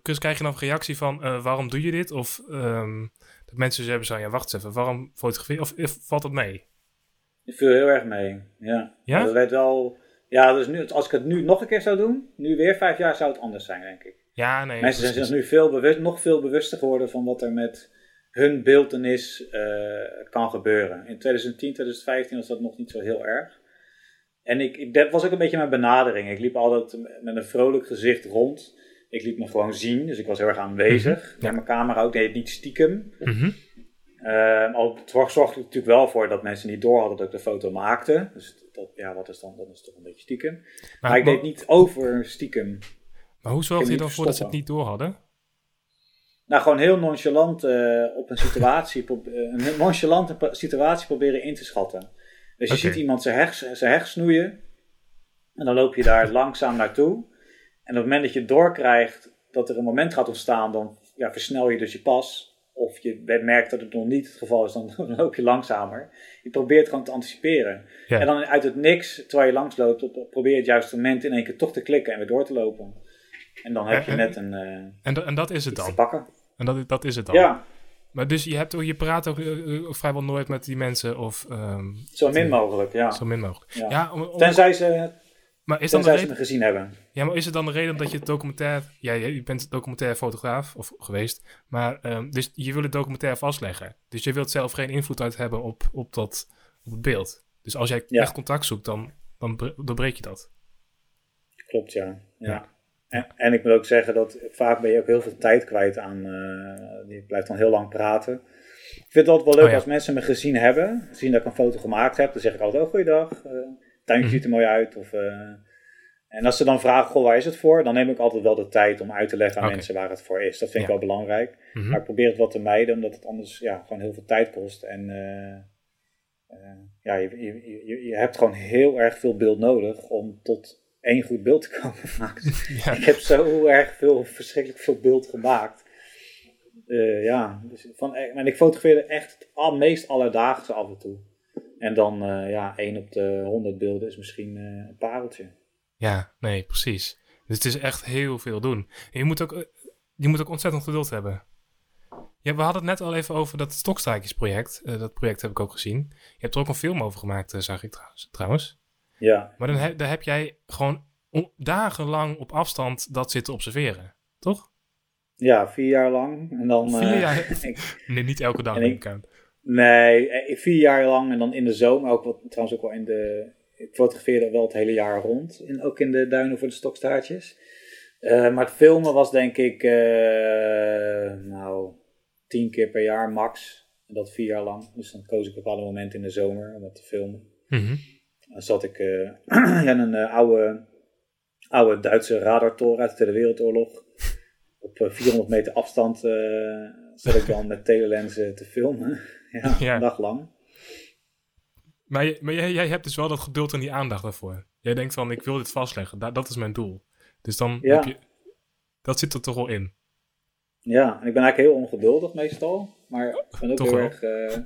[SPEAKER 2] Dus krijg je dan een reactie van waarom doe je dit? Of um, dat mensen ze hebben zo, ja wacht eens even, waarom fotografeer Of, of valt dat mee?
[SPEAKER 1] Ik viel heel erg mee, ja.
[SPEAKER 2] Ja?
[SPEAKER 1] Dat werd wel... Ja, dus nu, als ik het nu nog een keer zou doen, nu weer vijf jaar, zou het anders zijn, denk ik.
[SPEAKER 2] Ja, nee.
[SPEAKER 1] Mensen zijn zich nu veel bewust, nog veel bewuster geworden van wat er met hun beeldenis uh, kan gebeuren. In 2010, 2015 was dat nog niet zo heel erg. En ik, ik, dat was ook een beetje mijn benadering. Ik liep altijd met een vrolijk gezicht rond. Ik liet me gewoon zien, dus ik was heel erg aanwezig. Mm -hmm. ja. Mijn camera ook, deed niet stiekem.
[SPEAKER 2] Mm -hmm.
[SPEAKER 1] Uh, al zorgde ik natuurlijk wel voor dat mensen niet door hadden dat ik de foto maakte. Dus dat, ja, wat is dan, dat is toch een beetje stiekem. Maar, maar ik deed niet over stiekem.
[SPEAKER 2] Maar hoe zorgde je dan voor dat ze het niet door hadden?
[SPEAKER 1] Nou, gewoon heel nonchalant uh, op een situatie, uh, een nonchalante situatie proberen in te schatten. Dus je okay. ziet iemand zijn heg, zijn heg snoeien. En dan loop je daar [laughs] langzaam naartoe. En op het moment dat je doorkrijgt dat er een moment gaat ontstaan, dan ja, versnel je dus je pas. Of je merkt dat het nog niet het geval is, dan, [laughs] loop je langzamer. Je probeert gewoon te anticiperen. En dan uit het niks, terwijl je langs loopt, probeer je het juiste moment in één keer toch te klikken en weer door te lopen. En dan heb je net een. Uh,
[SPEAKER 2] en, en dat is het dan?
[SPEAKER 1] pakken.
[SPEAKER 2] En dat, dat is het dan?
[SPEAKER 1] Ja.
[SPEAKER 2] Maar dus je, hebt, je praat ook uh, vrijwel nooit met die mensen? Of, um,
[SPEAKER 1] zo min mogelijk, ja.
[SPEAKER 2] Zo min mogelijk. Ja.
[SPEAKER 1] Tenzij ze
[SPEAKER 2] maar is dan de reden...
[SPEAKER 1] gezien hebben.
[SPEAKER 2] Ja, maar is het dan de reden dat je het documentair... Ja, je bent documentair fotograaf of geweest. Maar um, dus je wil het documentair vastleggen. Dus je wilt zelf geen invloed uit hebben op, op, dat, op het beeld. Dus als jij echt contact zoekt, dan, dan, dan breek je dat.
[SPEAKER 1] Klopt, ja. ja. En, en, ik moet ook zeggen dat vaak ben je ook heel veel tijd kwijt aan... Uh, je blijft dan heel lang praten. Ik vind het altijd wel leuk oh, als mensen me gezien hebben. Zien dat ik een foto gemaakt heb. Dan zeg ik altijd, oh, goeiedag. Uh, tuintje ziet er mooi uit. Of, uh, en als ze dan vragen, goh, waar is het voor? Dan neem ik altijd wel de tijd om uit te leggen aan mensen waar het voor is. Dat vind ik wel belangrijk. Mhm. Maar ik probeer het wat te mijden, omdat het anders ja, gewoon heel veel tijd kost. En uh, uh, ja, je, je, je, je, hebt gewoon heel erg veel beeld nodig om tot één goed beeld te komen [laughs] maken. [laughs] ja. Ik heb zo erg veel, verschrikkelijk veel beeld gemaakt. Ja, dus van, en ik fotografeerde echt het meest alledaagse af en toe. En dan, uh, ja, één op de honderd beelden is misschien uh, een pareltje.
[SPEAKER 2] Ja, nee, precies. Dus het is echt heel veel doen. En je moet ook, eh, je moet ook ontzettend geduld hebben. Ja, we hadden het net al even over dat Stokstaakjesproject. Uh, dat project heb ik ook gezien. Je hebt er ook een film over gemaakt, uh, zag ik trouwens.
[SPEAKER 1] Ja.
[SPEAKER 2] Maar dan, he, dan heb jij gewoon dagenlang op afstand dat zitten observeren, toch?
[SPEAKER 1] Ja, vier jaar lang. En dan,
[SPEAKER 2] vier jaar? [laughs] nee, niet elke dag. Ik,
[SPEAKER 1] Nee, eh, vier jaar lang en dan in de zomer, ook wat, trouwens ook wel in de... Ik fotografeerde wel het hele jaar rond, ook in de duinen voor de stokstaartjes. Uh, maar het filmen was denk ik, uh, nou, tien keer per jaar max. En dat vier jaar lang. Dus dan koos ik op alle momenten in de zomer om dat te filmen.
[SPEAKER 2] Mm
[SPEAKER 1] Dan zat ik [clears throat] uh, in een oude, oude Duitse radartoren uit de Tweede Wereldoorlog. Op 400 meter afstand zat ik dan met telelensen te filmen. Ja, een dag lang.
[SPEAKER 2] Maar, maar jij, jij, hebt dus wel dat geduld en die aandacht daarvoor. Jij denkt van, ik wil dit vastleggen. Dat, dat is mijn doel. Dus dan heb je... Dat zit er toch wel in.
[SPEAKER 1] Ja, en ik ben eigenlijk heel ongeduldig meestal. Maar ik ben ook heel erg... Uh,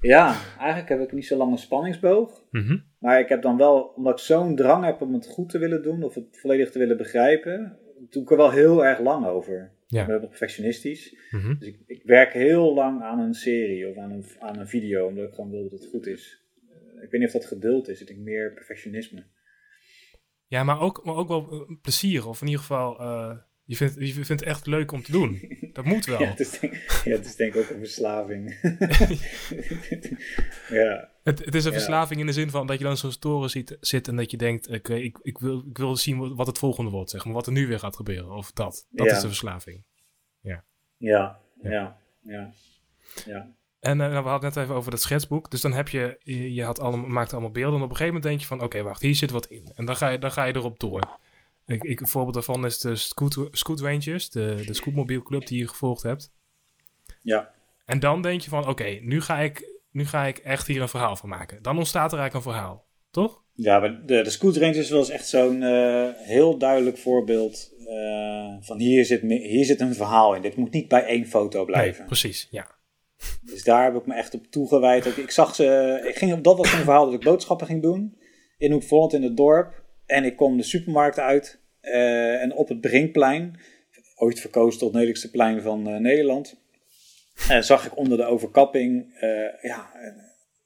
[SPEAKER 1] ja, eigenlijk heb ik niet zo lang een spanningsboog.
[SPEAKER 2] Mhm.
[SPEAKER 1] Maar ik heb dan wel, omdat ik zo'n drang heb om het goed te willen doen... of het volledig te willen begrijpen... doe ik er wel heel erg lang over.
[SPEAKER 2] Ja.
[SPEAKER 1] Ik ben perfectionistisch.
[SPEAKER 2] Mhm.
[SPEAKER 1] Dus ik, ik, werk heel lang aan een serie of aan een, aan een video, omdat ik gewoon wil dat het goed is. Uh, ik weet niet of dat geduld is, ik denk meer perfectionisme.
[SPEAKER 2] Ja, maar ook, maar ook wel uh, plezier, of in ieder geval, uh, je, vindt, je vindt het echt leuk om te doen. Dat moet [laughs] wel.
[SPEAKER 1] ja, het is denk, ja, het is denk ik ook een verslaving. [laughs] ja.
[SPEAKER 2] Het, het, is een verslaving in de zin van dat je dan zo'n storen ziet, zit en dat je denkt: oké, ik, ik, wil, ik wil zien wat het volgende wordt, zeg maar, wat er nu weer gaat gebeuren. Of dat. Dat is de verslaving. Ja.
[SPEAKER 1] Ja, ja, ja. ja.
[SPEAKER 2] En uh, we hadden net even over dat schetsboek. Dus dan heb je, je, had allemaal, maakt allemaal beelden. En op een gegeven moment denk je van, oké, wacht, hier zit wat in. En dan ga je, dan ga je erop door. Ik, ik, een voorbeeld daarvan is de Scoot, Scoot Rangers, de, de scootmobielclub die je gevolgd hebt.
[SPEAKER 1] Ja.
[SPEAKER 2] En dan denk je van, oké, nu ga ik nu ga ik echt hier een verhaal van maken. Dan ontstaat er eigenlijk een verhaal, toch?
[SPEAKER 1] Ja, de, de Scoot Rangers was echt zo'n uh, heel duidelijk voorbeeld uh, van hier zit, hier zit een verhaal in. Dit moet niet bij één foto blijven. Nee,
[SPEAKER 2] precies, ja.
[SPEAKER 1] Dus daar heb ik me echt op toegewijd. Ik, ik zag ze, ik ging, dat was een verhaal dat ik boodschappen ging doen. In Hoek in het dorp. En ik kom de supermarkt uit. Uh, en op het Brinkplein, ooit verkozen tot het nederigste plein van Nederland en eh, zag ik onder de overkapping ja,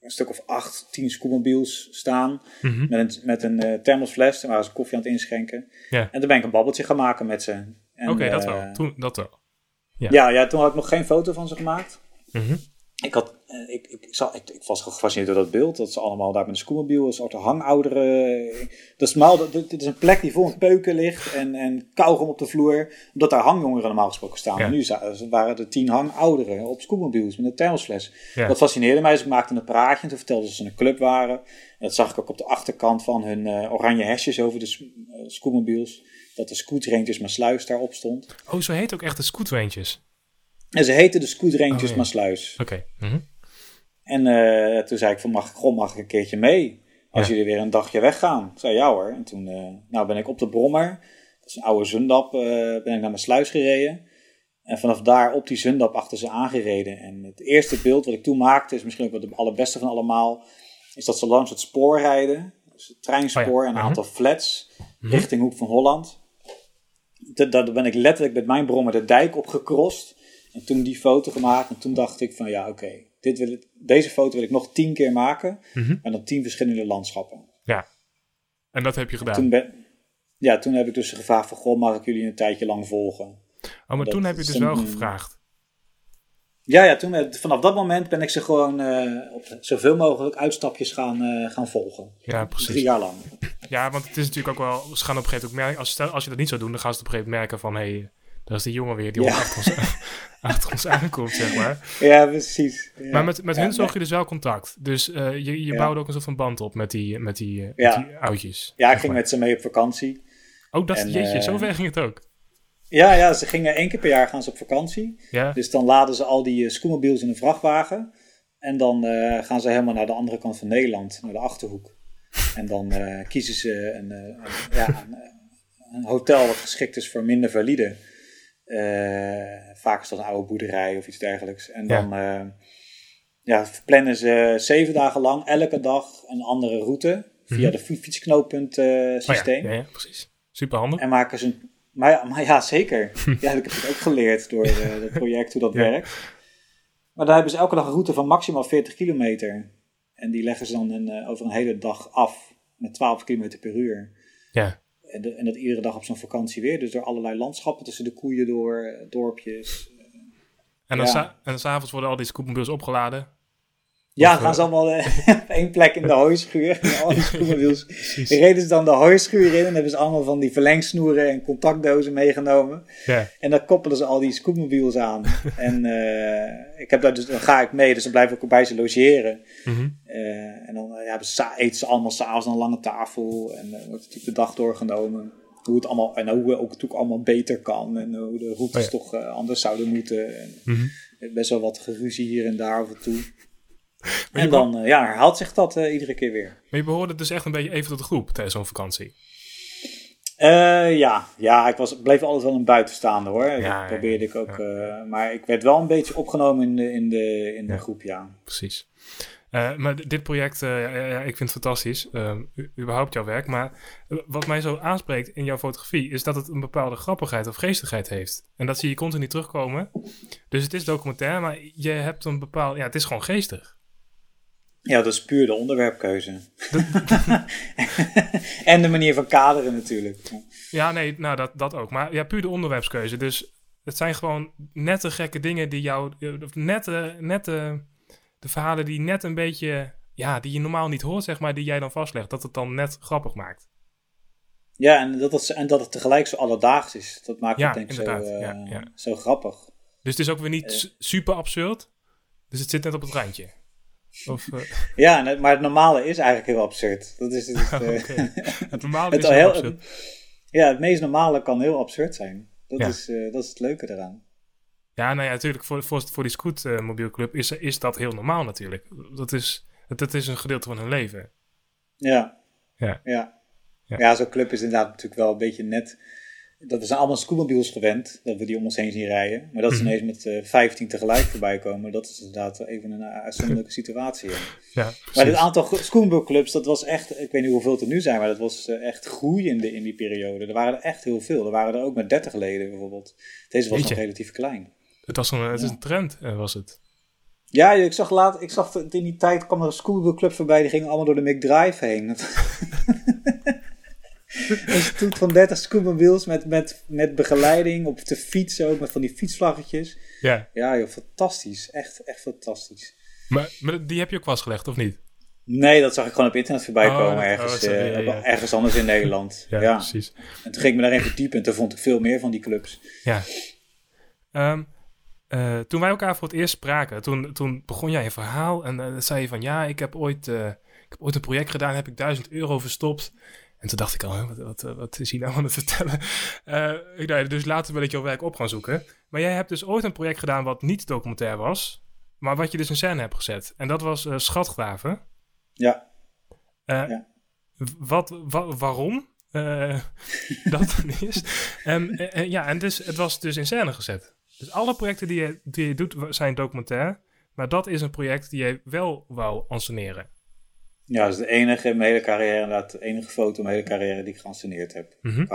[SPEAKER 1] een stuk of acht, tien scootmobiels staan.
[SPEAKER 2] Mhm.
[SPEAKER 1] Met een, met een thermosfles. Daar waren ze koffie aan het inschenken.
[SPEAKER 2] Ja.
[SPEAKER 1] En toen ben ik een babbeltje gaan maken met ze.
[SPEAKER 2] Oké, dat wel. Toen, dat wel.
[SPEAKER 1] Ja. ja. Ja, toen had ik nog geen foto van ze gemaakt.
[SPEAKER 2] Mm
[SPEAKER 1] ik, had, eh, ik, ik, ik, ik, ik, was gefascineerd door dat beeld. Dat ze allemaal daar met een schoenmobiel, een soort hangouderen. Dat is, normaal, dit is een plek die vol met peuken ligt en, en kauwgom op de vloer. Omdat daar hangjongeren normaal gesproken staan. Ja. nu waren er tien hangouderen op schoenmobiels met een thermosfles. Dat fascineerde mij, dus ik maakte een praatje. En toen vertelden ze dat ze een club waren. En dat zag ik ook op de achterkant van hun uh, oranje hesjes over de uh, schoenmobiels. Dat de scootrangers maar sluis daarop stond.
[SPEAKER 2] Oh, zo heet ook echt de scootrangers?
[SPEAKER 1] En ze heette de Scoot Rangers oh, Maasluis.
[SPEAKER 2] Oké. Mhm.
[SPEAKER 1] En uh, toen zei ik van, mag, god, mag ik een keertje mee? Als jullie weer een dagje weggaan. Ik zei, ja hoor. En toen uh, nou ben ik op de Brommer, dat is een oude zundap, uh, ben ik naar mijn sluis gereden. En vanaf daar op die zundap achter ze aangereden. En het eerste beeld wat ik toen maakte, is misschien ook wel het allerbeste van allemaal, is dat ze langs het spoor rijden. Dus het treinspoor en een mhm. aantal flats mhm. richting Hoek van Holland. Daar ben ik letterlijk met mijn brommer de dijk op gecrossed. En toen die foto gemaakt. En toen dacht ik van ja, oké, dit wil deze foto wil ik nog tien keer maken. Mm En dan tien verschillende landschappen.
[SPEAKER 2] Ja, en dat heb je gedaan?
[SPEAKER 1] Toen ben, ja, toen heb ik dus gevraagd van, goh, mag ik jullie een tijdje lang volgen?
[SPEAKER 2] Oh, maar toen heb je dus wel gevraagd?
[SPEAKER 1] Ja, ja toen, vanaf dat moment ben ik ze gewoon uh, op zoveel mogelijk uitstapjes gaan, uh, gaan volgen.
[SPEAKER 2] Ja, precies.
[SPEAKER 1] Drie jaar lang.
[SPEAKER 2] Ja, want het is natuurlijk ook wel, ze gaan op een gegeven moment merken, als, als je dat niet zou doen, dan gaan ze op een gegeven moment merken van, hé, hey, dat is die jongen weer die ja. achter, ons, [laughs] achter ons aankomt, zeg maar.
[SPEAKER 1] Ja, precies. Ja.
[SPEAKER 2] Maar met, met hun zorg je dus wel contact. Dus uh, je, je bouwde ook een soort van band op met die, met die, met die oudjes.
[SPEAKER 1] Ja, ik ging met ze mee op vakantie.
[SPEAKER 2] Oh, dat, en, jeetje, zo ver ging het ook.
[SPEAKER 1] Ja, ja, ze gingen één keer per jaar gaan ze op vakantie. Dus dan laden ze al die scootmobiels in een vrachtwagen. En dan uh, gaan ze helemaal naar de andere kant van Nederland, naar de Achterhoek. En dan uh, kiezen ze een, een ja, een, een, hotel wat geschikt is voor minder valide. Vaak is dat een oude boerderij of iets dergelijks. En dan ja. ja, plannen ze zeven dagen lang, elke dag een andere route. Via mm -hmm. de fietsknooppunt systeem.
[SPEAKER 2] Oh ja, ja, ja, precies. Super handig.
[SPEAKER 1] En maken ze een maar ja, maar ja zeker. [laughs] ja, ik heb het ook geleerd door uh, het project hoe dat werkt. Maar daar hebben ze elke dag een route van maximaal 40 kilometer. En die leggen ze dan een, uh, over een hele dag af met 12 kilometer per uur.
[SPEAKER 2] Ja.
[SPEAKER 1] En, de, en, dat iedere dag op zo'n vakantie weer. Dus door allerlei landschappen tussen de koeien door, eh, dorpjes.
[SPEAKER 2] En dan ja. en s'avonds worden al die scootmobiels opgeladen.
[SPEAKER 1] Ja, gaan ze allemaal uh, [laughs] op één plek in de hooischuur. al die schoenenwiels. reden ze dan de hooischuur in en hebben ze allemaal van die verlengsnoeren en contactdozen meegenomen. En dan koppelen ze al die scootmobiels aan. [laughs] en uh, ik heb daar dus, dan ga ik mee, dus dan blijf ik ook bij ze logeren. Mm -hmm. uh, en dan ja, eten ze allemaal s'avonds aan een lange tafel. En wordt natuurlijk de dag doorgenomen. Hoe het allemaal, en hoe het ook natuurlijk allemaal beter kan. En hoe de routes oh ja. toch anders zouden moeten. En mm -hmm. Best wel wat geruzie hier en daar af en toe en dan uh, ja, herhaalt zich dat uh, iedere keer weer.
[SPEAKER 2] Maar je behoorde dus echt een beetje even tot de groep tijdens zo'n vakantie?
[SPEAKER 1] Uh, ja, ja, ik was, bleef altijd wel een buitenstaander hoor. Ja, dat probeerde ik ook. Ja. maar ik werd wel een beetje opgenomen in de, in de, in de groep, ja.
[SPEAKER 2] Precies. maar dit project, ja, ik vind het fantastisch. überhaupt jouw werk. Maar wat mij zo aanspreekt in jouw fotografie is dat het een bepaalde grappigheid of geestigheid heeft. En dat zie je continu terugkomen. Dus het is documentair, maar je hebt een bepaald. Ja, het is gewoon geestig.
[SPEAKER 1] Ja, dat is puur de onderwerpkeuze. [laughs] en de manier van kaderen natuurlijk.
[SPEAKER 2] Ja, nee, nou dat, dat ook. Maar ja, puur de onderwerpskeuze. Dus het zijn gewoon nette gekke dingen die jou... Nette, nette de verhalen die net een beetje... Ja, die je normaal niet hoort, zeg maar, die jij dan vastlegt. Dat het dan net grappig maakt.
[SPEAKER 1] Ja, en dat het, en dat het tegelijk zo alledaags is. Dat maakt het denk ik zo, uh, ja, ja. zo grappig.
[SPEAKER 2] Dus het is ook weer niet uh, super absurd. Dus het zit net op het randje. Of, uh... [laughs]
[SPEAKER 1] Ja, maar het normale is eigenlijk heel absurd. Dat is het, [laughs] uh,
[SPEAKER 2] het normale [laughs] het is heel absurd.
[SPEAKER 1] ja, het meest normale kan heel absurd zijn. Dat, ja. is, uh, dat is het leuke eraan.
[SPEAKER 2] Ja, nou ja, natuurlijk. Voor, voor, voor die scootmobielclub is, is dat heel normaal natuurlijk. Dat is, dat, dat is een gedeelte van hun leven.
[SPEAKER 1] Ja.
[SPEAKER 2] Ja.
[SPEAKER 1] Ja, ja. ja zo'n club is inderdaad natuurlijk wel een beetje net dat we zijn allemaal scootmobiels gewend, dat we die om ons heen zien rijden. Maar dat ze mhm. ineens met uh, eh, 15 tegelijk voorbij komen, dat is inderdaad even een uitzonderlijke situatie.
[SPEAKER 2] Ja,
[SPEAKER 1] maar dit aantal scootmobielclubs, dat was echt, ik weet niet hoeveel er nu zijn, maar dat was uh, echt groeiende in die periode. Er waren er echt heel veel. Er waren er ook met 30 leden bijvoorbeeld. Deze was nog relatief klein.
[SPEAKER 2] Het, was een, het is een trend, was het.
[SPEAKER 1] Ja, ik zag laat, ik zag in die tijd kwam er een scootmobielclub voorbij, die gingen allemaal door de McDrive heen. [laughs] [laughs] [laughs] een stoet van 30 scootmobiles met, met, met begeleiding op de fiets ook, met van die fietsvlaggetjes.
[SPEAKER 2] Ja.
[SPEAKER 1] Ja, joh, fantastisch. Echt, echt fantastisch.
[SPEAKER 2] Maar, maar die heb je ook vastgelegd, of niet?
[SPEAKER 1] Nee, dat zag ik gewoon op internet voorbij oh, komen, ergens, oh, uh, ja, ja. ergens anders in Nederland. [laughs] ja, precies. En toen ging ik me daar even diep en toen vond ik veel meer van die clubs.
[SPEAKER 2] Ja. Um, uh, toen wij elkaar voor het eerst spraken, toen, toen begon jij een verhaal en uh, zei je van ja, ik heb ooit, ik heb ooit een project gedaan, heb ik duizend euro verstopt. En toen dacht ik al, wat, wat, wat is hij nou aan het vertellen? Uh, [laughs] ik dacht, dus laten we dat jouw werk op gaan zoeken. Maar jij hebt dus ooit een project gedaan wat niet documentair was, maar wat je dus in scène hebt gezet. En dat was uh, Schatgraven.
[SPEAKER 1] Ja.
[SPEAKER 2] Uh, ja. Wat, wa waarom? [laughs] dat is. En, ja, en dus, het was dus in scène gezet. Dus alle projecten die je, die je doet zijn documentair. Maar dat is een project die je wel wou anseneren.
[SPEAKER 1] Ja, dat is de enige in mijn hele carrière, inderdaad, de enige foto in mijn hele carrière die ik geanceneerd heb. Mm -hmm.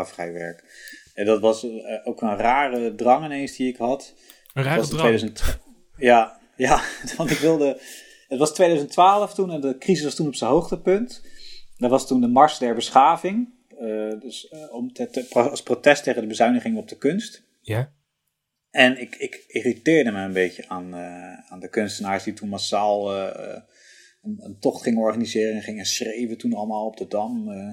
[SPEAKER 1] En dat was uh, ook een rare drang ineens die ik had.
[SPEAKER 2] Een rare drang? 2000...
[SPEAKER 1] Ja, ja, [laughs] want ik wilde... Het was 2012 toen en de crisis was toen op zijn hoogtepunt. Dat was toen de Mars der Beschaving. Uh, dus uh, om te, te, als protest tegen de bezuiniging op de kunst.
[SPEAKER 2] Ja.
[SPEAKER 1] En ik, ik irriteerde me een beetje aan, aan de kunstenaars die toen massaal een, een, tocht gingen organiseren en gingen schreven toen allemaal op de Dam. Uh,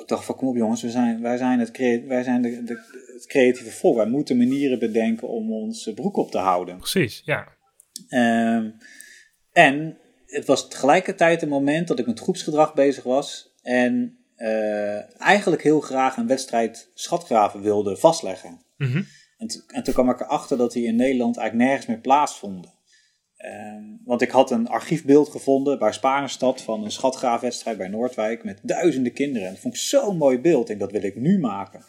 [SPEAKER 1] ik dacht van kom op jongens, we zijn, wij zijn, het, wij zijn de, de, het creatieve volk. Wij moeten manieren bedenken om ons broek op te houden.
[SPEAKER 2] Precies, ja.
[SPEAKER 1] Uh, en het was tegelijkertijd een moment dat ik met groepsgedrag bezig was. En uh, eigenlijk heel graag een wedstrijd schatgraven wilde vastleggen. Mm -hmm. en, en, toen kwam ik erachter dat die in Nederland eigenlijk nergens meer plaatsvonden. Ehm, want ik had een archiefbeeld gevonden bij Sparenstad van een schatgraafwedstrijd bij Noordwijk met duizenden kinderen. En dat vond ik zo'n mooi beeld en dat wil ik nu maken.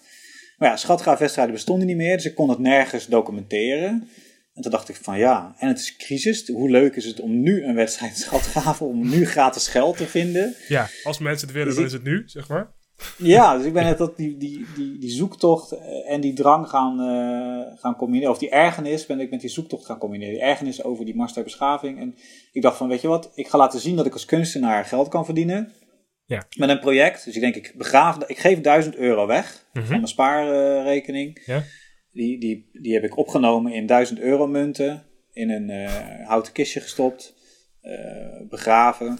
[SPEAKER 1] Maar ja, schatgraafwedstrijden bestonden niet meer, dus ik kon het nergens documenteren. En toen dacht ik van ja, en het is crisis. Hoe leuk is het om nu een wedstrijd [laughs] schatgraven, om nu gratis geld te vinden.
[SPEAKER 2] Ja, als mensen het willen, dus dan is het nu, zeg maar.
[SPEAKER 1] Ja, dus ik ben net dat die, die, die, die zoektocht eh, en die drang gaan, uh, gaan combineren. Of die ergernis ben ik met die zoektocht gaan combineren. Die ergernis over die mars beschaving. En ik dacht van, weet je wat, ik ga laten zien dat ik als kunstenaar geld kan verdienen.
[SPEAKER 2] Ja.
[SPEAKER 1] Met een project. Dus ik denk, ik begraaf, ik geef 1000 euro weg mm van mijn spaarrekening.
[SPEAKER 2] ja.
[SPEAKER 1] Die, die, die heb ik opgenomen in 1000 euro munten. In een uh, houten kistje gestopt. begraven.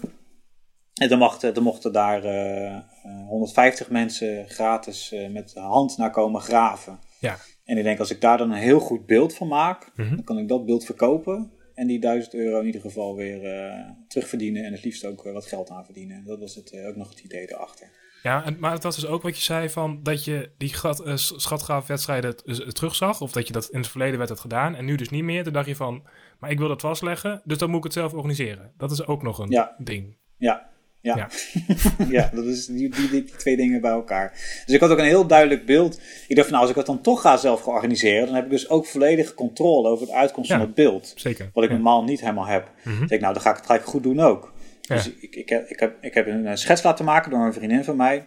[SPEAKER 1] En dan, mochten, dan mochten daar uh, eh, 150 eh, mensen gratis uh, met de hand naar komen graven.
[SPEAKER 2] Ja.
[SPEAKER 1] En ik denk, als ik daar dan een heel goed beeld van maak, mm -hmm. dan kan ik dat beeld verkopen. En die 1000 euro in ieder geval weer uh, terugverdienen. En het liefst ook wat geld aan verdienen. Dat was het, ook nog het idee erachter.
[SPEAKER 2] Ja, en, maar het was dus ook wat je zei van dat je die schatgraafwedstrijden terugzag. Of dat je dat in het verleden werd het gedaan en nu dus niet meer. Toen dacht je van, maar ik wil dat vastleggen, dus dan moet ik het zelf organiseren. Dat is ook nog een
[SPEAKER 1] ja.
[SPEAKER 2] ding.
[SPEAKER 1] Ja, ja, [laughs] ja. dat is die, die, die, twee dingen bij elkaar. Dus ik had ook een heel duidelijk beeld. Ik dacht van nou, als ik het dan toch ga zelf organiseren, dan heb ik dus ook volledige controle over het uitkomst van het beeld.
[SPEAKER 2] Zeker.
[SPEAKER 1] Wat ik normaal niet helemaal heb. Mm -hmm. Dus ik, nou, dan ga ik het gelijk goed doen ook. Dus ik, ik, heb, ik, heb, ik heb een schets laten maken door een vriendin van mij.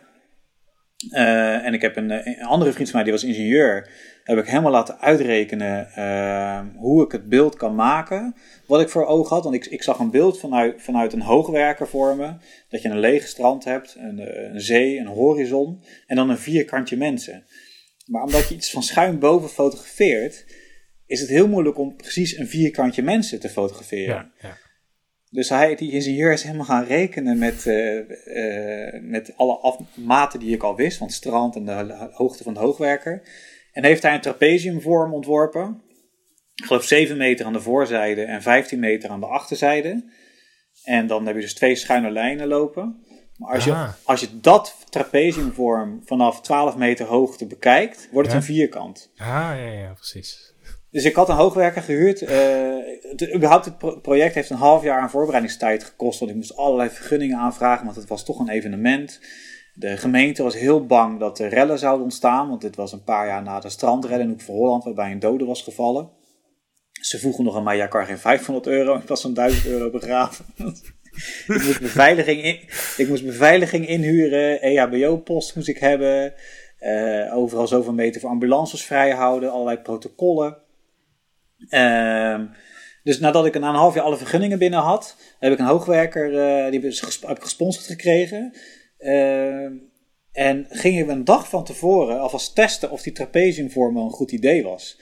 [SPEAKER 1] Uh, en ik heb een, een, andere vriend van mij, die was ingenieur. Heb ik helemaal laten uitrekenen uh, hoe ik het beeld kan maken. Wat ik voor ogen had. Want ik, ik zag een beeld vanuit, vanuit een hoogwerker voor me. Dat je een lege strand hebt, een, een zee, een horizon. En dan een vierkantje mensen. Maar omdat je iets van schuin boven fotografeert. Is het heel moeilijk om precies een vierkantje mensen te fotograferen.
[SPEAKER 2] Ja.
[SPEAKER 1] Dus hij, die ingenieur is helemaal gaan rekenen met, uh, uh, met alle maten die ik al wist, van het strand en de hoogte van de hoogwerker. En heeft hij een trapeziumvorm ontworpen. Ik geloof 7 meter aan de voorzijde en 15 meter aan de achterzijde. En dan heb je dus twee schuine lijnen lopen. Maar als, je, als je dat trapeziumvorm vanaf 12 meter hoogte bekijkt, wordt het
[SPEAKER 2] ja?
[SPEAKER 1] een vierkant.
[SPEAKER 2] Ah, ja, ja, precies.
[SPEAKER 1] Dus ik had een hoogwerker gehuurd. Uh, het, überhaupt het pro project heeft een half jaar aan voorbereidingstijd gekost. Want ik moest allerlei vergunningen aanvragen, want het was toch een evenement. De gemeente was heel bang dat er rellen zouden ontstaan. Want dit was een paar jaar na de strandrellen in Hoek van Holland, waarbij een dode was gevallen. Ze vroegen nog aan mij, ja, geen 500 euro. Ik was zo'n 1000 euro begraven. [laughs] ik, moest beveiliging in, ik moest beveiliging inhuren. EHBO-post moest ik hebben. Uh, overal zoveel meter voor ambulances vrijhouden. Allerlei protocollen. Uh, dus nadat ik na een half jaar alle vergunningen binnen had, heb ik een hoogwerker, uh, die heb ik gesponsord gekregen. Uh, en gingen we een dag van tevoren alvast testen of die trapeziumvorm wel een goed idee was.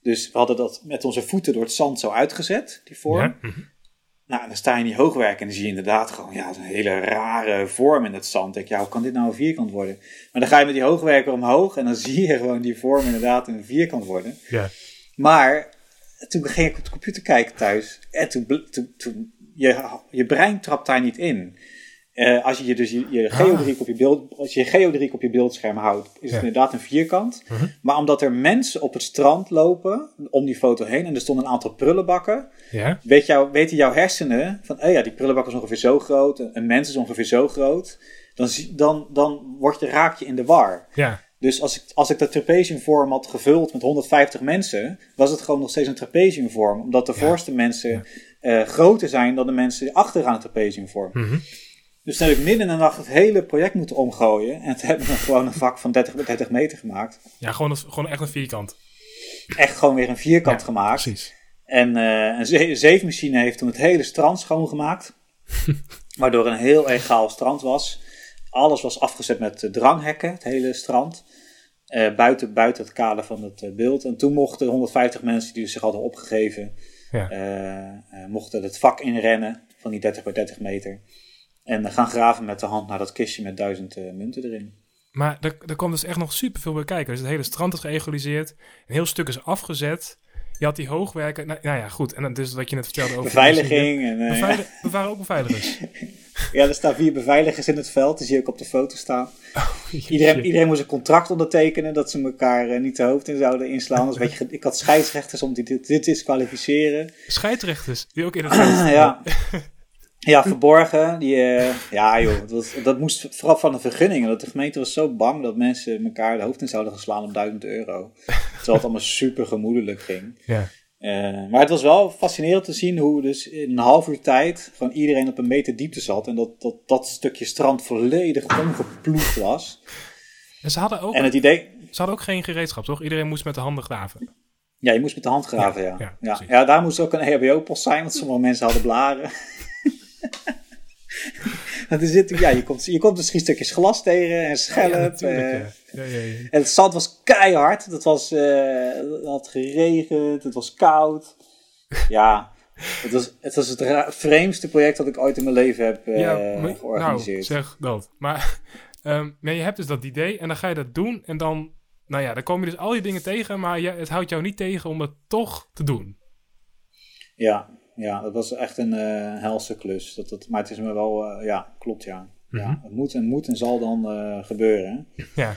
[SPEAKER 1] Dus we hadden dat met onze voeten door het zand zo uitgezet, die vorm. Ja. Mhm. Nou, dan sta je in die hoogwerk en dan zie je inderdaad gewoon ja, een hele rare vorm in het zand. Denk je, ja, hoe kan dit nou een vierkant worden? Maar dan ga je met die hoogwerker omhoog en dan [laughs] zie je gewoon die vorm inderdaad een vierkant worden.
[SPEAKER 2] Ja.
[SPEAKER 1] Maar toen ging ik op de computer kijken thuis. En toen, toen, toen je, je brein trapt daar niet in. Uh, als je dus je, je geodriek op je beeld, als je je geodriek op je beeldscherm houdt, is het inderdaad een vierkant. Uh -huh. Maar omdat er mensen op het strand lopen om die foto heen en er stonden een aantal prullenbakken,
[SPEAKER 2] ja.
[SPEAKER 1] weet jou, weten jouw hersenen van, oh ja, die prullenbak is ongeveer zo groot, een mens is ongeveer zo groot, dan, dan, dan word je, raak je in de war.
[SPEAKER 2] Ja.
[SPEAKER 1] Dus als ik, als ik de trapeziumvorm had gevuld met 150 mensen, was het gewoon nog steeds een trapeziumvorm. Omdat de voorste mensen ja. groter zijn dan de mensen achteraan de trapeziumvorm. Mm dus toen heb ik midden in de nacht het hele project moeten omgooien. En toen hebben we gewoon een vak van 30 bij 30 meter gemaakt.
[SPEAKER 2] Ja, gewoon, gewoon echt een vierkant.
[SPEAKER 1] Echt gewoon weer een vierkant gemaakt. Precies. En uh, een zeefmachine heeft toen het hele strand schoongemaakt. [laughs] waardoor een heel egaal strand was. Alles was afgezet met dranghekken, het hele strand. Uh, buiten, buiten het kader van het uh, beeld. En toen mochten 150 mensen die zich hadden opgegeven, ja. mochten het vak inrennen van die 30 bij 30 meter. En gaan graven met de hand naar dat kistje met duizend munten erin.
[SPEAKER 2] Maar er, er kwam dus echt nog superveel bij kijken. Dus het hele strand is geëgaliseerd. Een heel stuk is afgezet. Je had die hoogwerken. Nou, nou ja, goed. En dus wat je net vertelde over...
[SPEAKER 1] Beveiliging. En, uh,
[SPEAKER 2] Beveilig, We waren ook beveiligers. [laughs]
[SPEAKER 1] ja, er staan vier beveiligers in het veld. Die zie ik op de foto staan. [laughs] Oh, iedereen, iedereen moest een contract ondertekenen. Dat ze elkaar uh, niet de hoofd in zouden inslaan. Dus weet je, ik had scheidsrechters om dit te disqualificeren.
[SPEAKER 2] Scheidsrechters? Die ook in het veld [clears throat]
[SPEAKER 1] Ja. [laughs] Ja, verborgen. Die, uh, ja, joh, dat, dat moest vooral van de vergunningen. Dat de gemeente was zo bang dat mensen elkaar de hoofd in zouden geslaan op duizend euro. Terwijl het allemaal super gemoedelijk ging. Ja. Uh, maar het was wel fascinerend te zien hoe dus in een half uur tijd gewoon iedereen op een meter diepte zat. En dat dat, dat stukje strand volledig omgeploegd was.
[SPEAKER 2] En ze hadden ook, en het idee, ze hadden ook geen gereedschap, toch? Iedereen moest met de handen graven.
[SPEAKER 1] Ja, je moest met de hand graven, ja. Ja, ja, ja. daar moest ook een EHBO-post zijn, want sommige mensen hadden blaren. Er zit, ja, je, komt, je komt misschien stukjes glas tegen en schelp. Ja, ja. Ja, en het zand was keihard. Het, was, uh, het had geregend, het was koud. [laughs] Ja, het was het, was het vreemdste project dat ik ooit in mijn leven heb uh, ja, maar, georganiseerd.
[SPEAKER 2] Nou, zeg dat. Maar, [laughs] um, je hebt dus dat idee en dan ga je dat doen. En dan, nou ja, dan kom je dus al die dingen tegen, maar je, het houdt jou niet tegen om het toch te doen.
[SPEAKER 1] Ja, ja, dat was echt een uh, helse klus. Dat, dat, maar het is me wel, uh, ja, klopt ja. ja. Mhm. Het moet en moet en zal dan uh, gebeuren. Ja.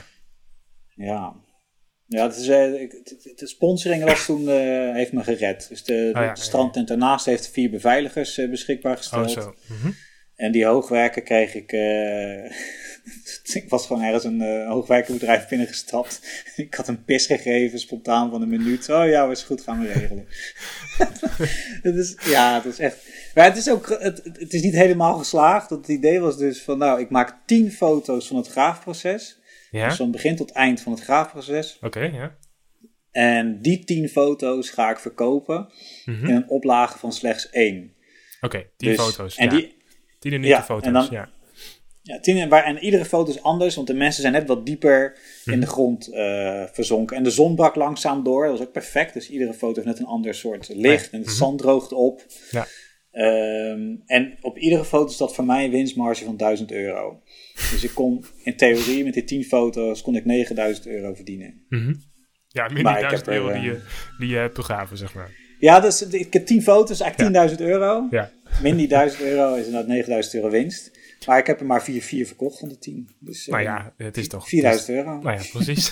[SPEAKER 1] Ja. Ja, het is, de sponsoring was toen, heeft me gered. Dus de, oh, ja, de strandtent daarnaast heeft vier beveiligers beschikbaar gesteld. Oh, zo. Mm En die hoogwerken kreeg ik [laughs] ik was gewoon ergens een uh, hoogwerkenbedrijf binnengestapt. [laughs] ik had een pis gegeven, spontaan van een minuut. Oh ja, is goed, gaan we regelen. [laughs] het is, ja, het is echt... Maar het is ook, het, het is niet helemaal geslaagd. Het idee was dus van, nou, ik maak tien foto's van het graafproces. Ja? Dus van begin tot eind van het graafproces.
[SPEAKER 2] Oké, ja.
[SPEAKER 1] En die tien foto's ga ik verkopen mm in een oplage van slechts één.
[SPEAKER 2] Oké, tien dus, foto's, en ja. Die, tien unieke ja, foto's, en dan, ja.
[SPEAKER 1] Ja, tien, waar, en iedere foto is anders, want de mensen zijn net wat dieper in de mhm. grond uh, verzonken. En de zon brak langzaam door, dat was ook perfect. Dus iedere foto heeft net een ander soort licht en het mhm. zand droogt op. Ja. Um, en op iedere foto is dat voor mij een winstmarge van 1000 euro. Dus ik kon in theorie met die 10 foto's kon ik 9000 euro verdienen. Mm
[SPEAKER 2] -hmm. Ja, dan 1000 euro die, je, die je hebt begraven, zeg maar.
[SPEAKER 1] Ja, dus ik heb 10 foto's, eigenlijk 10.000 euro. Ja. Min die 1000 euro is inderdaad 9000 euro winst. Maar ik heb er maar 4, 4 verkocht van de 10. Dus,
[SPEAKER 2] nou ja, het is toch...
[SPEAKER 1] 4000 euro.
[SPEAKER 2] Nou ja, precies.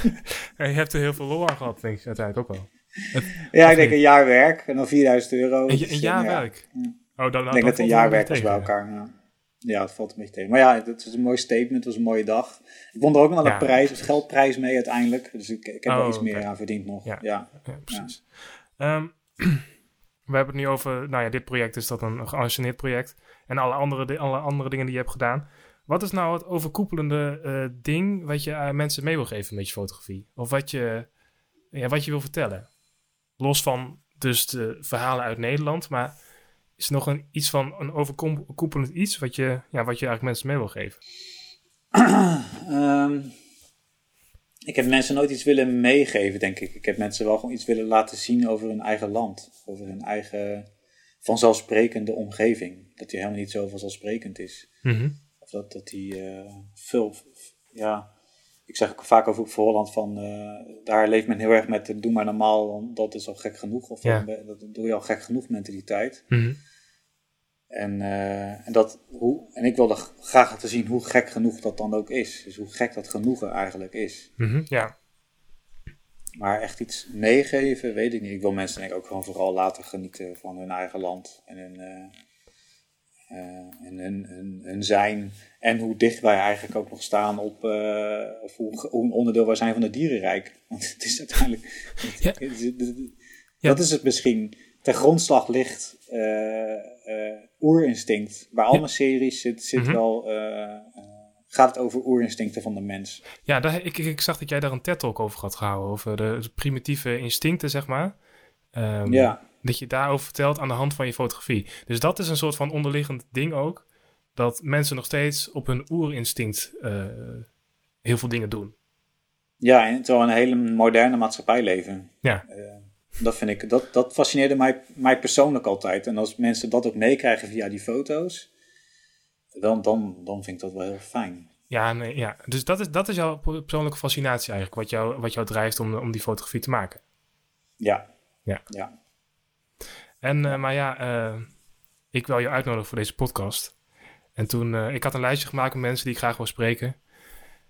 [SPEAKER 2] [laughs] je hebt er heel veel lol aan gehad, denk ik uiteindelijk ook wel.
[SPEAKER 1] ja, ik denk een jaar werk en dan 4000 euro.
[SPEAKER 2] Een, een jaar werk?
[SPEAKER 1] Oh, dan, ik denk dat een jaar werk was bij elkaar. Ja. ja, het valt een beetje tegen. Maar ja, het was een mooi statement, het was een mooie dag. Ik won er ook nog wel een prijs, een geldprijs mee uiteindelijk. Dus ik, ik heb er oh, iets meer aan verdiend nog. Ja, ja.
[SPEAKER 2] precies. Um, [clears throat] we hebben het nu over, nou ja, dit project is dat een geanceneerd project. En alle andere, alle andere dingen die je hebt gedaan. Wat is nou het overkoepelende uh, ding wat je mensen mee wil geven met je fotografie? Of wat je, ja, wat je wil vertellen? Los van dus de verhalen uit Nederland, maar is er nog een, iets van een overkoepelend iets wat je, ja, wat je eigenlijk mensen mee wil geven?
[SPEAKER 1] um, [clears throat] ik heb mensen nooit iets willen meegeven, denk ik. Ik heb mensen wel gewoon iets willen laten zien over hun eigen land. Over hun eigen vanzelfsprekende omgeving. Dat die helemaal niet zo vanzelfsprekend is. Mhm. Of dat, dat die uh, veel, ja... Ik zeg ook vaak over voor Holland van, uh, daar leeft men heel erg met doe maar normaal, dat is al gek genoeg. Of ja. dat doe je al gek genoeg mentaliteit. Mm en, uh, en, dat, hoe, en ik wilde graag laten zien hoe gek genoeg dat dan ook is. Dus hoe gek dat genoegen eigenlijk is.
[SPEAKER 2] Mm ja.
[SPEAKER 1] Maar echt iets meegeven, weet ik niet. Ik wil mensen denk ik ook gewoon vooral laten genieten van hun eigen land. En, hun, uh, en hun, hun, zijn en hoe dicht wij eigenlijk ook nog staan op of hoe, hoe, een onderdeel wij zijn van het dierenrijk. [laughs] Want het is uiteindelijk. Ja. Dat is het misschien. Ten grondslag ligt oerinstinct. Bij alle series zit, zit mhm. wel gaat het over oerinstincten van de mens.
[SPEAKER 2] Ja, daar, ik, ik zag dat jij daar een TED-talk over had gehouden. Over de, primitieve instincten, zeg maar. Um, ja. Dat je daarover vertelt aan de hand van je fotografie. Dus dat is een soort van onderliggend ding ook. Dat mensen nog steeds op hun oerinstinct uh, heel veel dingen doen.
[SPEAKER 1] Ja, en terwijl een hele moderne maatschappij leven.
[SPEAKER 2] Ja.
[SPEAKER 1] Uh, dat vind ik, dat, dat fascineerde mij, mij persoonlijk altijd. En als mensen dat ook meekrijgen via die foto's, dan, dan, dan vind ik dat wel heel fijn.
[SPEAKER 2] Ja, nee, ja. dus dat is, dat is jouw persoonlijke fascinatie eigenlijk, wat jou, wat jou drijft om, om die fotografie te maken.
[SPEAKER 1] Ja.
[SPEAKER 2] Ja.
[SPEAKER 1] ja.
[SPEAKER 2] En, uh, maar ja, uh, ik wil je uitnodigen voor deze podcast. En toen, uh, ik had een lijstje gemaakt met mensen die ik graag wil spreken.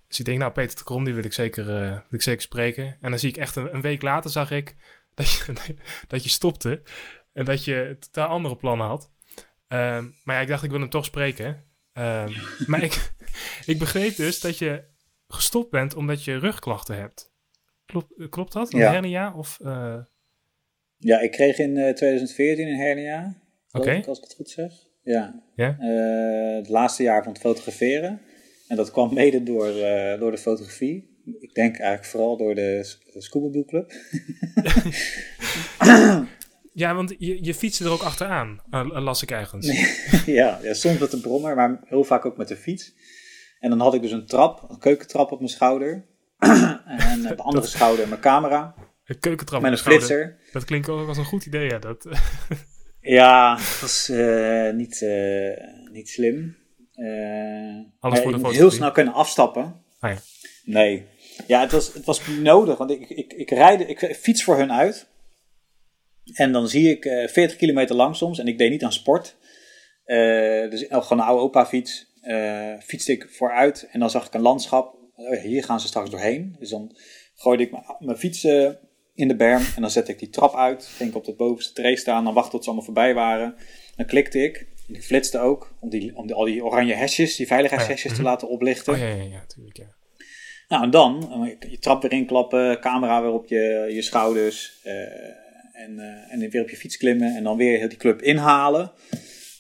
[SPEAKER 2] Dus ik denk, nou, Peter de Krom, die wil ik zeker, wil ik zeker spreken. En dan zie ik echt een, een week later, zag ik dat je, [laughs] dat je stopte. En dat je totaal andere plannen had. Ehm, maar ja, ik dacht, ik wil hem toch spreken. Ehm, [laughs] maar ik, ik begreep dus dat je gestopt bent omdat je rugklachten hebt. Klopt, klopt dat? Een ja. hernia? Of, uh...
[SPEAKER 1] Ja, ik kreeg in 2014 eh, een hernia.
[SPEAKER 2] Oké.
[SPEAKER 1] Als ik het goed zeg. Ja.
[SPEAKER 2] ja?
[SPEAKER 1] Uh, het laatste jaar van het fotograferen. En dat kwam mede door, door de fotografie. Ik denk eigenlijk vooral door de, Scuba Club. [laughs]
[SPEAKER 2] Ja, want je, je fietste er ook achteraan, uh, las ik ergens. [laughs]
[SPEAKER 1] ja, ja, soms met de brommer, maar heel vaak ook met de fiets. En dan had ik dus een trap, een keukentrap op mijn schouder. [clears throat] en op de andere schouder mijn camera.
[SPEAKER 2] Een keukentrap
[SPEAKER 1] met een flitser.
[SPEAKER 2] Dat klinkt ook als een goed idee, ja. Dat, [laughs]
[SPEAKER 1] ja, dat was uh, niet, uh, niet slim.
[SPEAKER 2] Alles voor de
[SPEAKER 1] foto. heel snel kunnen afstappen.
[SPEAKER 2] Ah, ja.
[SPEAKER 1] Nee. Ja, het was, het was nodig, want ik, ik, ik, rijd, ik fiets voor hun uit. En dan zie ik uh, eh, 40 kilometer lang soms. En ik deed niet aan sport. Uh, dus gewoon een oude opa fiets. Uh, fietste ik vooruit. En dan zag ik een landschap. hier gaan ze straks doorheen. Dus dan gooide ik mijn fiets in de berm. En dan zette ik die trap uit. Ging ik op de bovenste tree staan. Dan wachtte tot ze allemaal voorbij waren. Dan klikte ik. Ik flitste ook. Om, die, om die, al die oranje hesjes, die veiligheidshesjes oh te mhm. laten oplichten.
[SPEAKER 2] Oh ja, ja, ja, natuurlijk, ja.
[SPEAKER 1] Nou, en dan je trap weer inklappen. Camera weer op je, je schouders. En, uh, en weer op je fiets klimmen en dan weer die club inhalen.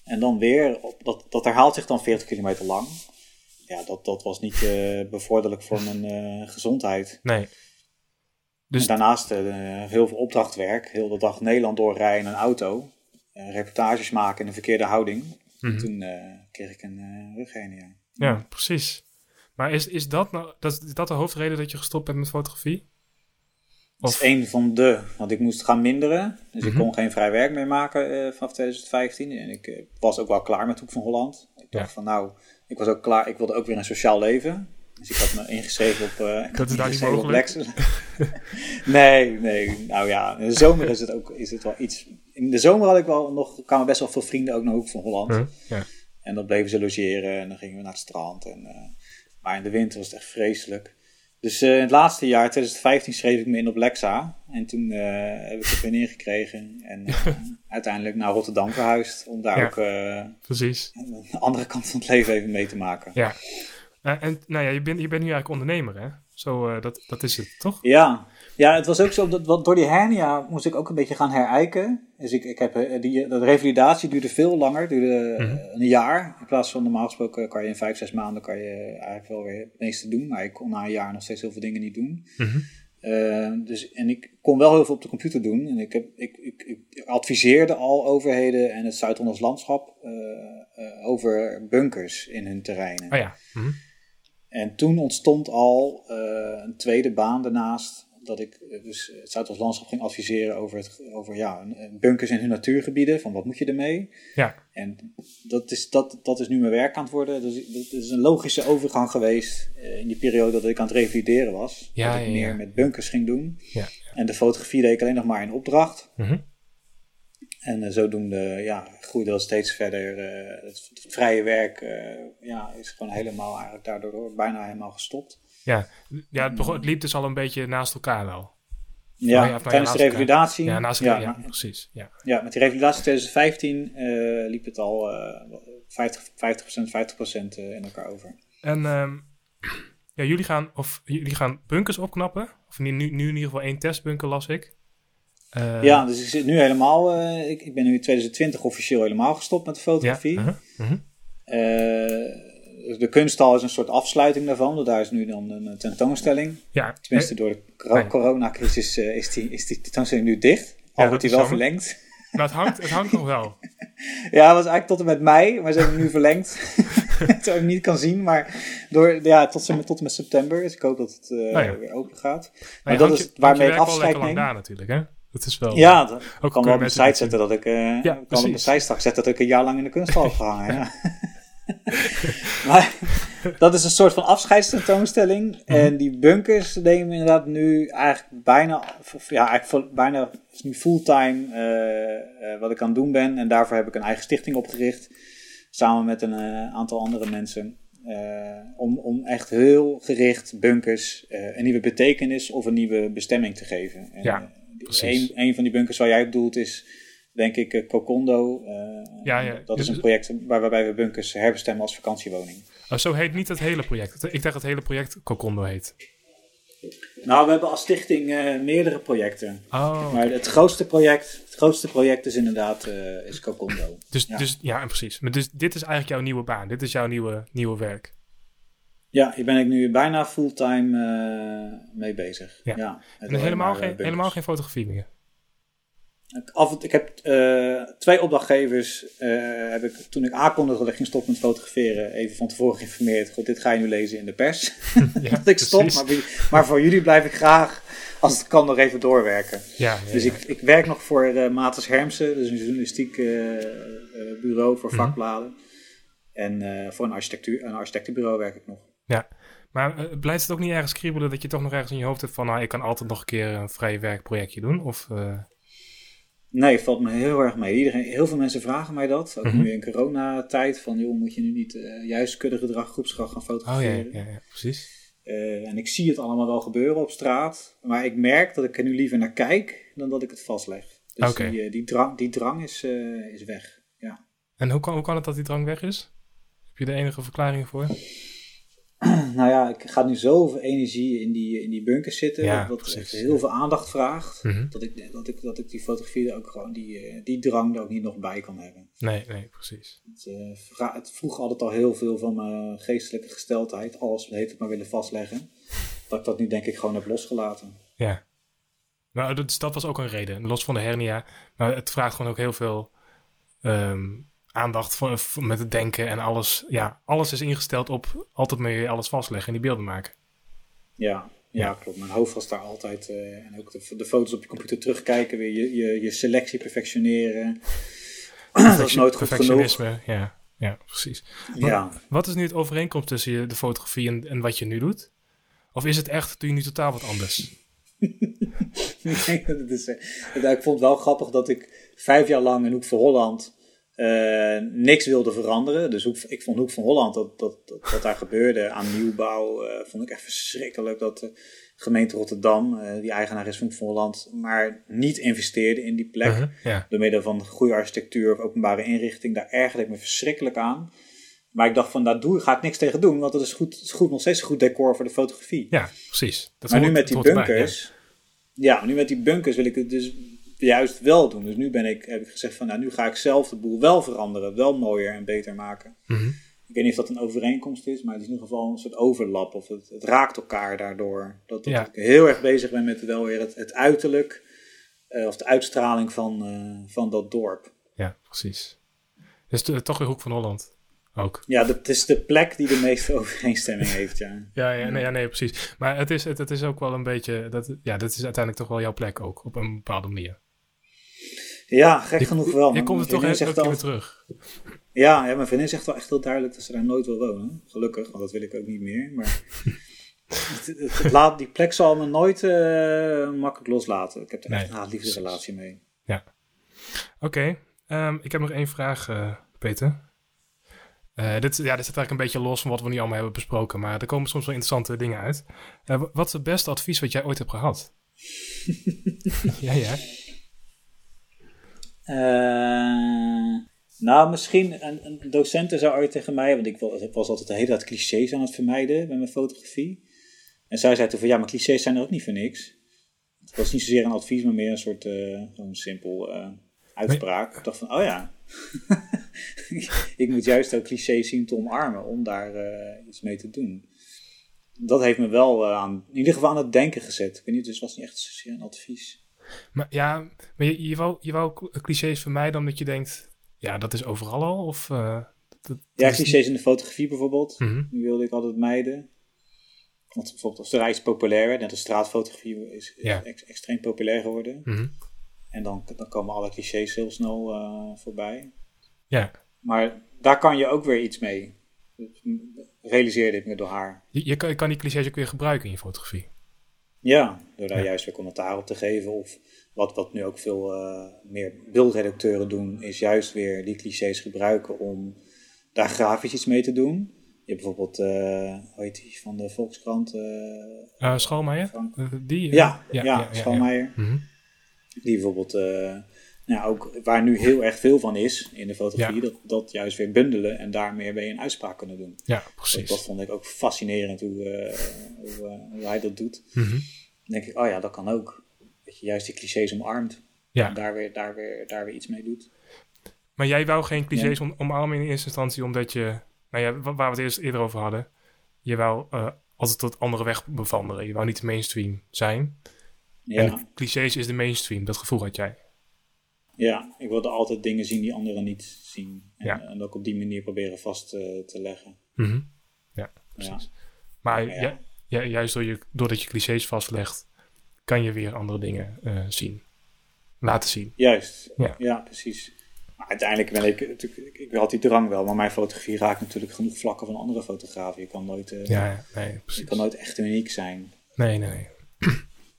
[SPEAKER 1] En dan weer, op, dat, dat herhaalt zich dan 40 kilometer lang. Ja, dat, dat was niet uh, bevorderlijk voor mijn uh, gezondheid.
[SPEAKER 2] Nee.
[SPEAKER 1] Dus... daarnaast heel veel opdrachtwerk. Heel de dag Nederland doorrijden in een auto. reportages maken in een verkeerde houding. Mm Toen kreeg ik een rughernia.
[SPEAKER 2] Ja, precies. Maar is, is, dat nou, dat, is dat de hoofdreden dat je gestopt bent met fotografie?
[SPEAKER 1] Dat is een van de, want ik moest gaan minderen. Dus ik mhm. kon geen vrij werk meer maken uh, vanaf 2015. En ik uh, was ook wel klaar met Hoek van Holland. Ik dacht van nou, ik was ook klaar. Ik wilde ook weer een sociaal leven. Dus ik had me ingeschreven op, uh,
[SPEAKER 2] dat is daar niet mogelijk. [laughs]
[SPEAKER 1] nee, nee. Nou ja, in de zomer is het ook is het wel iets. In de zomer had ik wel nog, kwamen best wel veel vrienden ook naar Hoek van Holland.
[SPEAKER 2] ja.
[SPEAKER 1] En dan bleven ze logeren en dan gingen we naar het strand. En, maar in de winter was het echt vreselijk. Dus uh, in het laatste jaar, 2015, schreef ik me in op Lexa. En toen uh, heb ik het weer neergekregen. En uh, [laughs] uiteindelijk naar Rotterdam verhuisd. Om daar ook
[SPEAKER 2] precies.
[SPEAKER 1] een andere kant van het leven even mee te maken.
[SPEAKER 2] Ja. en nou ja, je bent, je bent nu eigenlijk ondernemer, hè? Zo, dat, dat is het, toch?
[SPEAKER 1] Ja. Ja, het was ook zo, dat, door die hernia moest ik ook een beetje gaan herijken. Dus ik, ik heb, eh, die, de revalidatie duurde veel langer, duurde mhm. een jaar. In plaats van normaal gesproken kan je in vijf, zes maanden kan je eigenlijk wel weer het meeste doen. Maar ik kon na een jaar nog steeds heel veel dingen niet doen.
[SPEAKER 2] Mhm.
[SPEAKER 1] Eh, dus, en ik kon wel heel veel op de computer doen. En ik, heb, ik, ik, ik adviseerde al overheden en het Zuid-Hollands landschap uh, over bunkers in hun terreinen.
[SPEAKER 2] Oh ja. Mhm.
[SPEAKER 1] En toen ontstond al een tweede baan daarnaast dat ik eh, dus het Zuidoost Landschap ging adviseren over, het, over ja, bunkers in hun natuurgebieden. Van wat moet je ermee?
[SPEAKER 2] Ja.
[SPEAKER 1] En dat is, dat, dat is nu mijn werk aan het worden. Dus dat is een logische overgang geweest uh, in die periode dat ik aan het revalideren was.
[SPEAKER 2] Ja,
[SPEAKER 1] dat ik
[SPEAKER 2] ja,
[SPEAKER 1] meer met bunkers ging doen.
[SPEAKER 2] Ja,
[SPEAKER 1] En de fotografie deed ik alleen nog maar in opdracht.
[SPEAKER 2] Mhm.
[SPEAKER 1] En uh, zodoende ja, groeide dat steeds verder. het, het, vrije werk ja, is gewoon helemaal eigenlijk daardoor bijna helemaal gestopt.
[SPEAKER 2] Ja, ja het, begon, het liep dus al een beetje naast elkaar wel.
[SPEAKER 1] Ja, tijdens de revalidatie.
[SPEAKER 2] Ja, naast ja, ja, precies. Ja.
[SPEAKER 1] ja, met die revalidatie 2015 uh, liep het al uh, 50, 50%, 50% in elkaar over.
[SPEAKER 2] En um, ja, jullie gaan, of, jullie gaan bunkers opknappen. Of nu, nu in ieder geval één testbunker las ik.
[SPEAKER 1] Uh, ja, dus ik zit nu helemaal. Uh, ik, ik ben nu in 2020 officieel helemaal gestopt met de fotografie. Ja, uh -huh, -huh. De kunsthal is een soort afsluiting daarvan. Daar is nu dan een tentoonstelling. Ja. Tenminste, door de coronacrisis uh, is, die, is die tentoonstelling nu dicht. Al wordt die wel verlengd.
[SPEAKER 2] Maar het hangt, het hangt nog wel. [laughs]
[SPEAKER 1] ja, het was eigenlijk tot en met mei, maar ze hebben hem nu verlengd. [laughs] Terwijl ik niet kan zien, maar door, ja, tot, tot en met september. Dus ik hoop dat het uh, ja. weer open gaat. Maar dat is waarmee ik afscheid neem.
[SPEAKER 2] Daar natuurlijk, hè? Dat is wel.
[SPEAKER 1] Ja, dat ook kan wel op mijn site zetten dat ik. Uh, ja, kan op mijn site straks zetten dat ik een jaar lang in de kunsthal heb gehangen. [laughs] [laughs] maar dat is een soort van afscheidstentoonstelling. Mhm. En die bunkers nemen inderdaad nu eigenlijk bijna, ja, eigenlijk bijna nu fulltime uh, wat ik aan het doen ben. En daarvoor heb ik een eigen stichting opgericht. Samen met een uh, aantal andere mensen. om, om echt heel gericht bunkers een nieuwe betekenis of een nieuwe bestemming te geven. En,
[SPEAKER 2] ja,
[SPEAKER 1] een, een van die bunkers waar jij op doelt is denk ik, uh, Cocondo. Uh, ja, ja. Dat is een project waar, waarbij we bunkers herbestemmen als vakantiewoning.
[SPEAKER 2] Oh, zo heet niet het hele project. Ik dacht het hele project Cocondo heet.
[SPEAKER 1] Nou, we hebben als stichting uh, meerdere projecten. Oh, maar het grootste project, het grootste project is inderdaad is Cocondo.
[SPEAKER 2] Dus ja. dus ja, precies. Maar dus dit is eigenlijk jouw nieuwe baan. Dit is jouw nieuwe, nieuwe werk.
[SPEAKER 1] Ja, hier ben ik nu bijna fulltime mee bezig. Ja. ja
[SPEAKER 2] en helemaal, geen, helemaal geen fotografie meer?
[SPEAKER 1] Af, ik heb uh, twee opdrachtgevers, uh, heb ik, toen ik aankondigde dat ik ging stoppen met fotograferen, even van tevoren geïnformeerd. Goed, dit ga je nu lezen in de pers. ja, [laughs] [laughs] dat ik stop, maar, maar, voor jullie blijf ik graag, als het kan, nog even doorwerken. Ja, ja dus Ik, ik werk nog voor uh, Matus Hermsen, dus een journalistiek bureau voor mhm. vakbladen. En voor een, architectuur, een architectenbureau werk ik nog.
[SPEAKER 2] Ja, maar blijft het ook niet ergens kriebelen dat je toch nog ergens in je hoofd hebt van, nou, ik kan altijd nog een keer een vrij werkprojectje doen? Of...
[SPEAKER 1] Nee, valt me heel erg mee. Iedereen, heel veel mensen vragen mij dat. Ook mhm. nu in coronatijd. Van, joh, moet je nu niet uh, juist kuddegedrag, groepsgedrag gaan fotograferen?
[SPEAKER 2] Oh ja, ja, ja precies.
[SPEAKER 1] Uh, en ik zie het allemaal wel gebeuren op straat. Maar ik merk dat ik er nu liever naar kijk dan dat ik het vastleg. Dus okay. die, uh, die, drang, die drang is, is weg. Ja.
[SPEAKER 2] En hoe kan, hoe kan het dat die drang weg is? Heb je er enige verklaring voor? [clears throat]
[SPEAKER 1] nou ja, ik ga nu zoveel energie in die, in die bunkers zitten. Ja, dat het heel veel aandacht vraagt. Mhm. dat, ik, dat, ik, dat ik die fotografie ook gewoon, die, eh, die drang er ook niet nog bij kan hebben.
[SPEAKER 2] Nee, nee, precies.
[SPEAKER 1] Het, uh, het vroeg altijd al heel veel van mijn geestelijke gesteldheid. Alles heet het maar willen vastleggen. [laughs] Dat ik dat nu denk ik gewoon heb losgelaten.
[SPEAKER 2] Ja. Nou, dat, dat was ook een reden. Los van de hernia. Maar het vraagt gewoon ook heel veel... Um, aandacht voor, met het denken en alles. Ja, alles is ingesteld op altijd meer alles vastleggen en die beelden maken.
[SPEAKER 1] Ja, ja, klopt. Mijn hoofd was daar altijd. Uh, en ook de, de, foto's op je computer terugkijken, weer je, je, je selectie perfectioneren. [clears throat] dat is nooit goed genoeg.
[SPEAKER 2] Ja, ja, precies. Ja. Wat, is nu het overeenkomst tussen je, de fotografie en, en wat je nu doet? Of is het echt, doe je nu totaal wat anders? [laughs]
[SPEAKER 1] nee, dat is, uh, ik vond het wel grappig dat ik vijf jaar lang in Hoek voor Holland uh, niks wilde veranderen. Dus ik vond Hoek van Holland, dat, dat, dat, wat daar gebeurde aan nieuwbouw, uh, vond ik echt verschrikkelijk. Dat de gemeente Rotterdam, uh, die eigenaar is van Hoek van Holland, maar niet investeerde in die plek. -huh, Door middel van goede architectuur of openbare inrichting. Daar ergerde ik me verschrikkelijk aan. Maar ik dacht van, daar doe, ga ik niks tegen doen, want dat is, goed, is goed, nog steeds een goed decor voor de fotografie.
[SPEAKER 2] Ja, precies.
[SPEAKER 1] Dat maar nu met die bunkers, ja. ja, nu met die bunkers wil ik het dus juist wel doen. Dus nu ben ik, heb ik gezegd van nou, nu ga ik zelf de boel wel veranderen, wel mooier en beter maken. Mhm. Ik weet niet of dat een overeenkomst is, maar het is in ieder geval een soort overlap of het, het raakt elkaar daardoor. Dat, dat ik heel erg bezig ben met wel weer het, het uiterlijk uh, of de uitstraling van, uh, van dat dorp.
[SPEAKER 2] Ja, precies. Dus toch de hoek van Holland. Ook.
[SPEAKER 1] Ja, dat is de plek die de meeste [laughs] overeenstemming heeft, ja.
[SPEAKER 2] ja, ja, nee, ja, nee, precies. Maar het is, het, het is ook wel een beetje, dat, ja, dat is uiteindelijk toch wel jouw plek ook, op een bepaalde manier.
[SPEAKER 1] Ja, gek genoeg wel.
[SPEAKER 2] Je komt er toch echt weer terug.
[SPEAKER 1] Ja, ja, mijn vriendin zegt wel echt heel duidelijk dat ze daar nooit wil wonen. Gelukkig, want dat wil ik ook niet meer. Maar [laughs] het, laat, die plek zal me nooit uh, makkelijk loslaten. Ik heb er echt een haat-liefde relatie mee.
[SPEAKER 2] Ja. Oké, um, ik heb nog één vraag, uh, Peter. Uh, dit, ja, dit zit eigenlijk een beetje los van wat we nu allemaal hebben besproken, maar er komen soms wel interessante dingen uit. wat is het beste advies wat jij ooit hebt gehad? [laughs] ja, ja.
[SPEAKER 1] Uh, nou, misschien een, een docent zou ooit tegen mij, want ik was, ik was altijd de hele tijd clichés aan het vermijden bij mijn fotografie. En zij zei toen van ja, maar clichés zijn er ook niet voor niks. Het was niet zozeer een advies, maar meer een soort uh, simpel uh, uitspraak. Ik dacht van, oh ja, [laughs] ik moet juist ook clichés zien te omarmen om daar uh, iets mee te doen. Dat heeft me wel aan, in ieder geval aan het denken gezet. Ik weet niet, dus het was niet echt zozeer een advies.
[SPEAKER 2] Maar ja, maar je, je, wou, je wou clichés vermijden omdat je denkt, ja, dat is overal al? Of,
[SPEAKER 1] dat, ja, clichés in de fotografie bijvoorbeeld. Mm Die wilde ik altijd mijden. Want bijvoorbeeld als de reis populair net als straatfotografie is, extreem populair geworden. Mhm. En dan, dan komen alle clichés heel snel uh, voorbij.
[SPEAKER 2] Ja.
[SPEAKER 1] Maar daar kan je ook weer iets mee. Realiseerde ik me door haar.
[SPEAKER 2] Je, je, kan, je kan die clichés ook weer gebruiken in je fotografie.
[SPEAKER 1] Ja, door daar juist weer commentaar op te geven. Of wat, wat nu ook veel uh, meer beeldredacteuren doen, is juist weer die clichés gebruiken om daar grafisch iets mee te doen. Je hebt bijvoorbeeld, uh, hoe heet die van de Volkskrant?
[SPEAKER 2] Uh?
[SPEAKER 1] Die? Ja, ja, ja. Mhm. Die bijvoorbeeld, nou, ook waar nu heel erg veel van is in de fotografie, dat, dat juist weer bundelen en daar meer een uitspraak kunnen doen.
[SPEAKER 2] Ja, precies.
[SPEAKER 1] Dat, vond ik ook fascinerend hoe, hoe, hoe hij dat doet. Mm Dan denk ik, oh ja, dat kan ook. Dat je juist die clichés omarmt. Ja. En daar weer, daar, weer, daar weer iets mee doet.
[SPEAKER 2] Maar jij wou geen clichés omarmen in eerste instantie omdat je nou ja, waar we het eerst eerder over hadden. Je wou uh, altijd tot andere weg bevandelen. Je wou niet de mainstream zijn. Ja. En clichés is de mainstream. Dat gevoel had jij.
[SPEAKER 1] Ja, ik wilde altijd dingen zien die anderen niet zien. En, ja. en ook op die manier proberen vast te leggen.
[SPEAKER 2] Mm -hmm. Ja, precies. Maar ja. juist door je, doordat je clichés vastlegt, kan je weer andere dingen uh, zien. Laten zien.
[SPEAKER 1] Juist, ja, ja precies uiteindelijk ben ik, ik, ik, had die drang wel, maar mijn fotografie raakt natuurlijk genoeg vlakken van andere fotografen. Je kan nooit, uh,
[SPEAKER 2] ja, nee,
[SPEAKER 1] je kan nooit echt uniek zijn.
[SPEAKER 2] Nee, nee.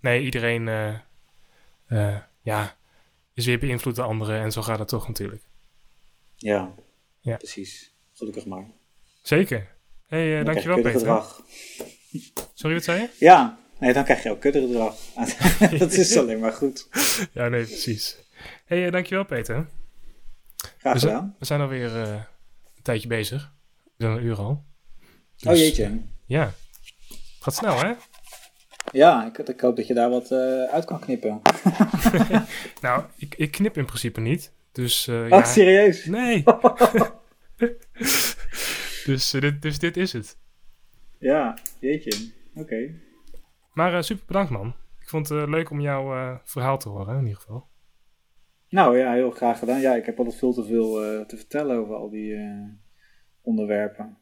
[SPEAKER 2] Nee, [clears throat] iedereen uh, ja, is weer beïnvloed door anderen en zo gaat het toch natuurlijk.
[SPEAKER 1] Ja, ja. precies. Gelukkig maar.
[SPEAKER 2] Zeker. hey, dankjewel Peter. Sorry, wat zei je?
[SPEAKER 1] Ja, nee, dan krijg je ook kuddergedrag. [laughs] dat is alleen maar goed.
[SPEAKER 2] Ja, nee, precies. hey, dankjewel Peter.
[SPEAKER 1] Graag we gedaan. Zijn,
[SPEAKER 2] we zijn alweer uh, een tijdje bezig. We zijn een uur al.
[SPEAKER 1] oh dus, jeetje. Uh,
[SPEAKER 2] ja. Gaat snel, hè?
[SPEAKER 1] Ja, ik, ik, hoop dat je daar wat uh, uit kan knippen. [laughs] [laughs]
[SPEAKER 2] nou, ik, ik, knip in principe niet. Dus, uh,
[SPEAKER 1] oh, ja. serieus?
[SPEAKER 2] Nee. [laughs] dus, dit, dus dit is het.
[SPEAKER 1] Ja, jeetje. Oké.
[SPEAKER 2] Maar super bedankt, man. Ik vond het leuk om jouw verhaal te horen, in ieder geval.
[SPEAKER 1] Nou ja, heel graag gedaan. Ja, ik heb altijd veel te veel te vertellen over al die onderwerpen.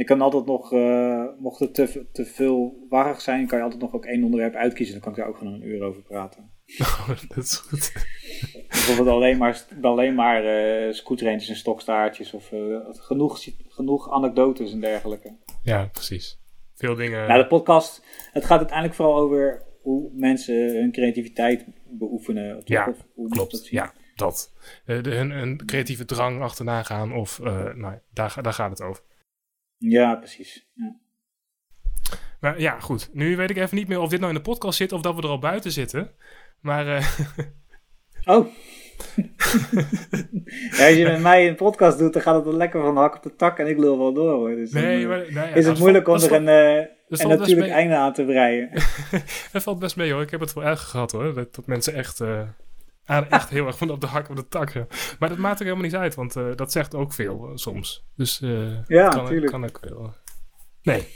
[SPEAKER 1] Ik kan altijd nog, uh, mocht het te, te veel warrig zijn, kan je altijd nog ook één onderwerp uitkiezen. Dan kan ik daar ook gewoon een uur over praten. [laughs]
[SPEAKER 2] Oh, dat is goed. [laughs]
[SPEAKER 1] Bijvoorbeeld alleen maar, alleen maar scooterentjes en stokstaartjes of genoeg, genoeg anekdotes en dergelijke.
[SPEAKER 2] Ja, precies. Veel dingen.
[SPEAKER 1] Nou, de podcast, het gaat uiteindelijk vooral over hoe mensen hun creativiteit beoefenen.
[SPEAKER 2] Ja, hoe klopt. Dat ja, dat. Uh, de, hun, hun, creatieve drang achterna gaan of, uh, nou, daar, daar gaat het over.
[SPEAKER 1] Ja, precies. Ja.
[SPEAKER 2] Maar ja, goed. Nu weet ik even niet meer of dit nou in de podcast zit of dat we er al buiten zitten. Maar... Uh... [laughs]
[SPEAKER 1] Oh. [laughs] ja, als je met mij een podcast doet, dan gaat het wel lekker van de hak op de tak en ik lul wel door. Hoor. Dus nee, maar, ja, is het moeilijk om er een, uh, natuurlijk einde aan te breien. [laughs]
[SPEAKER 2] Het valt best mee hoor. Ik heb het wel erg gehad hoor. Dat, dat mensen echt, uh, echt heel erg van op de hak op de tak. Maar dat maakt er helemaal niet uit, want uh, dat zegt ook veel soms. Dus
[SPEAKER 1] ja,
[SPEAKER 2] kan, kan ik wel. Nee.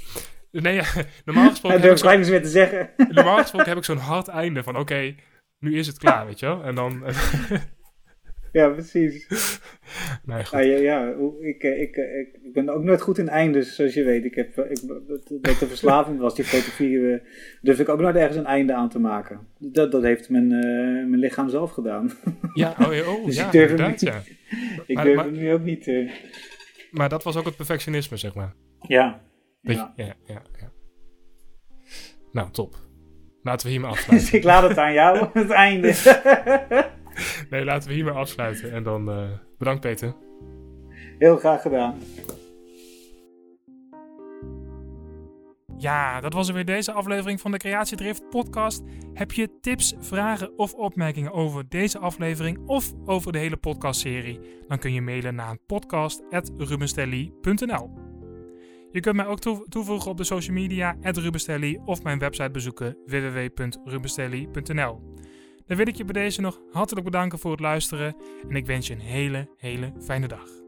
[SPEAKER 2] Nee, ja, [laughs] normaal gesproken.
[SPEAKER 1] Ja, heb ik zo, meer te zeggen.
[SPEAKER 2] Normaal gesproken heb ik zo'n hard einde van: oké, nu is het klaar, weet je wel? En dan. [laughs]
[SPEAKER 1] ja, precies. [laughs] Nee, goed. Ah, ja, ja ik, eh, ik, eh, ik, ik, ben ook nooit goed in eindes, zoals je weet. Ik heb, ik, dat de verslaving was, die fotografie, durf ik ook nooit ergens een einde aan te maken. Dat, dat heeft mijn, uh, mijn lichaam zelf gedaan. [laughs]
[SPEAKER 2] Ja, oh, oh dus
[SPEAKER 1] ja,
[SPEAKER 2] ik durf
[SPEAKER 1] inderdaad,
[SPEAKER 2] ja. [laughs]
[SPEAKER 1] ik durf maar, hem nu ook niet. Uh...
[SPEAKER 2] Maar dat was ook het perfectionisme, zeg maar.
[SPEAKER 1] Ja.
[SPEAKER 2] ja. ja, ja, ja. Nou, top. Laten we hiermee afsluiten.
[SPEAKER 1] ik laat het aan jou, het einde. [laughs]
[SPEAKER 2] nee, laten we hiermee afsluiten. En dan uh, bedankt Peter.
[SPEAKER 1] Heel graag gedaan.
[SPEAKER 2] Ja, dat was er weer deze aflevering van de Creatiedrift podcast. Heb je tips, vragen of opmerkingen over deze aflevering of over de hele podcastserie? Dan kun je mailen naar podcast.rubenstelly.nl Je kunt mij ook toevoegen op de social media, Rubenstelly, of mijn website bezoeken, www.rubenstelly.nl Dan wil ik je bij deze nog hartelijk bedanken voor het luisteren en ik wens je een hele, hele fijne dag.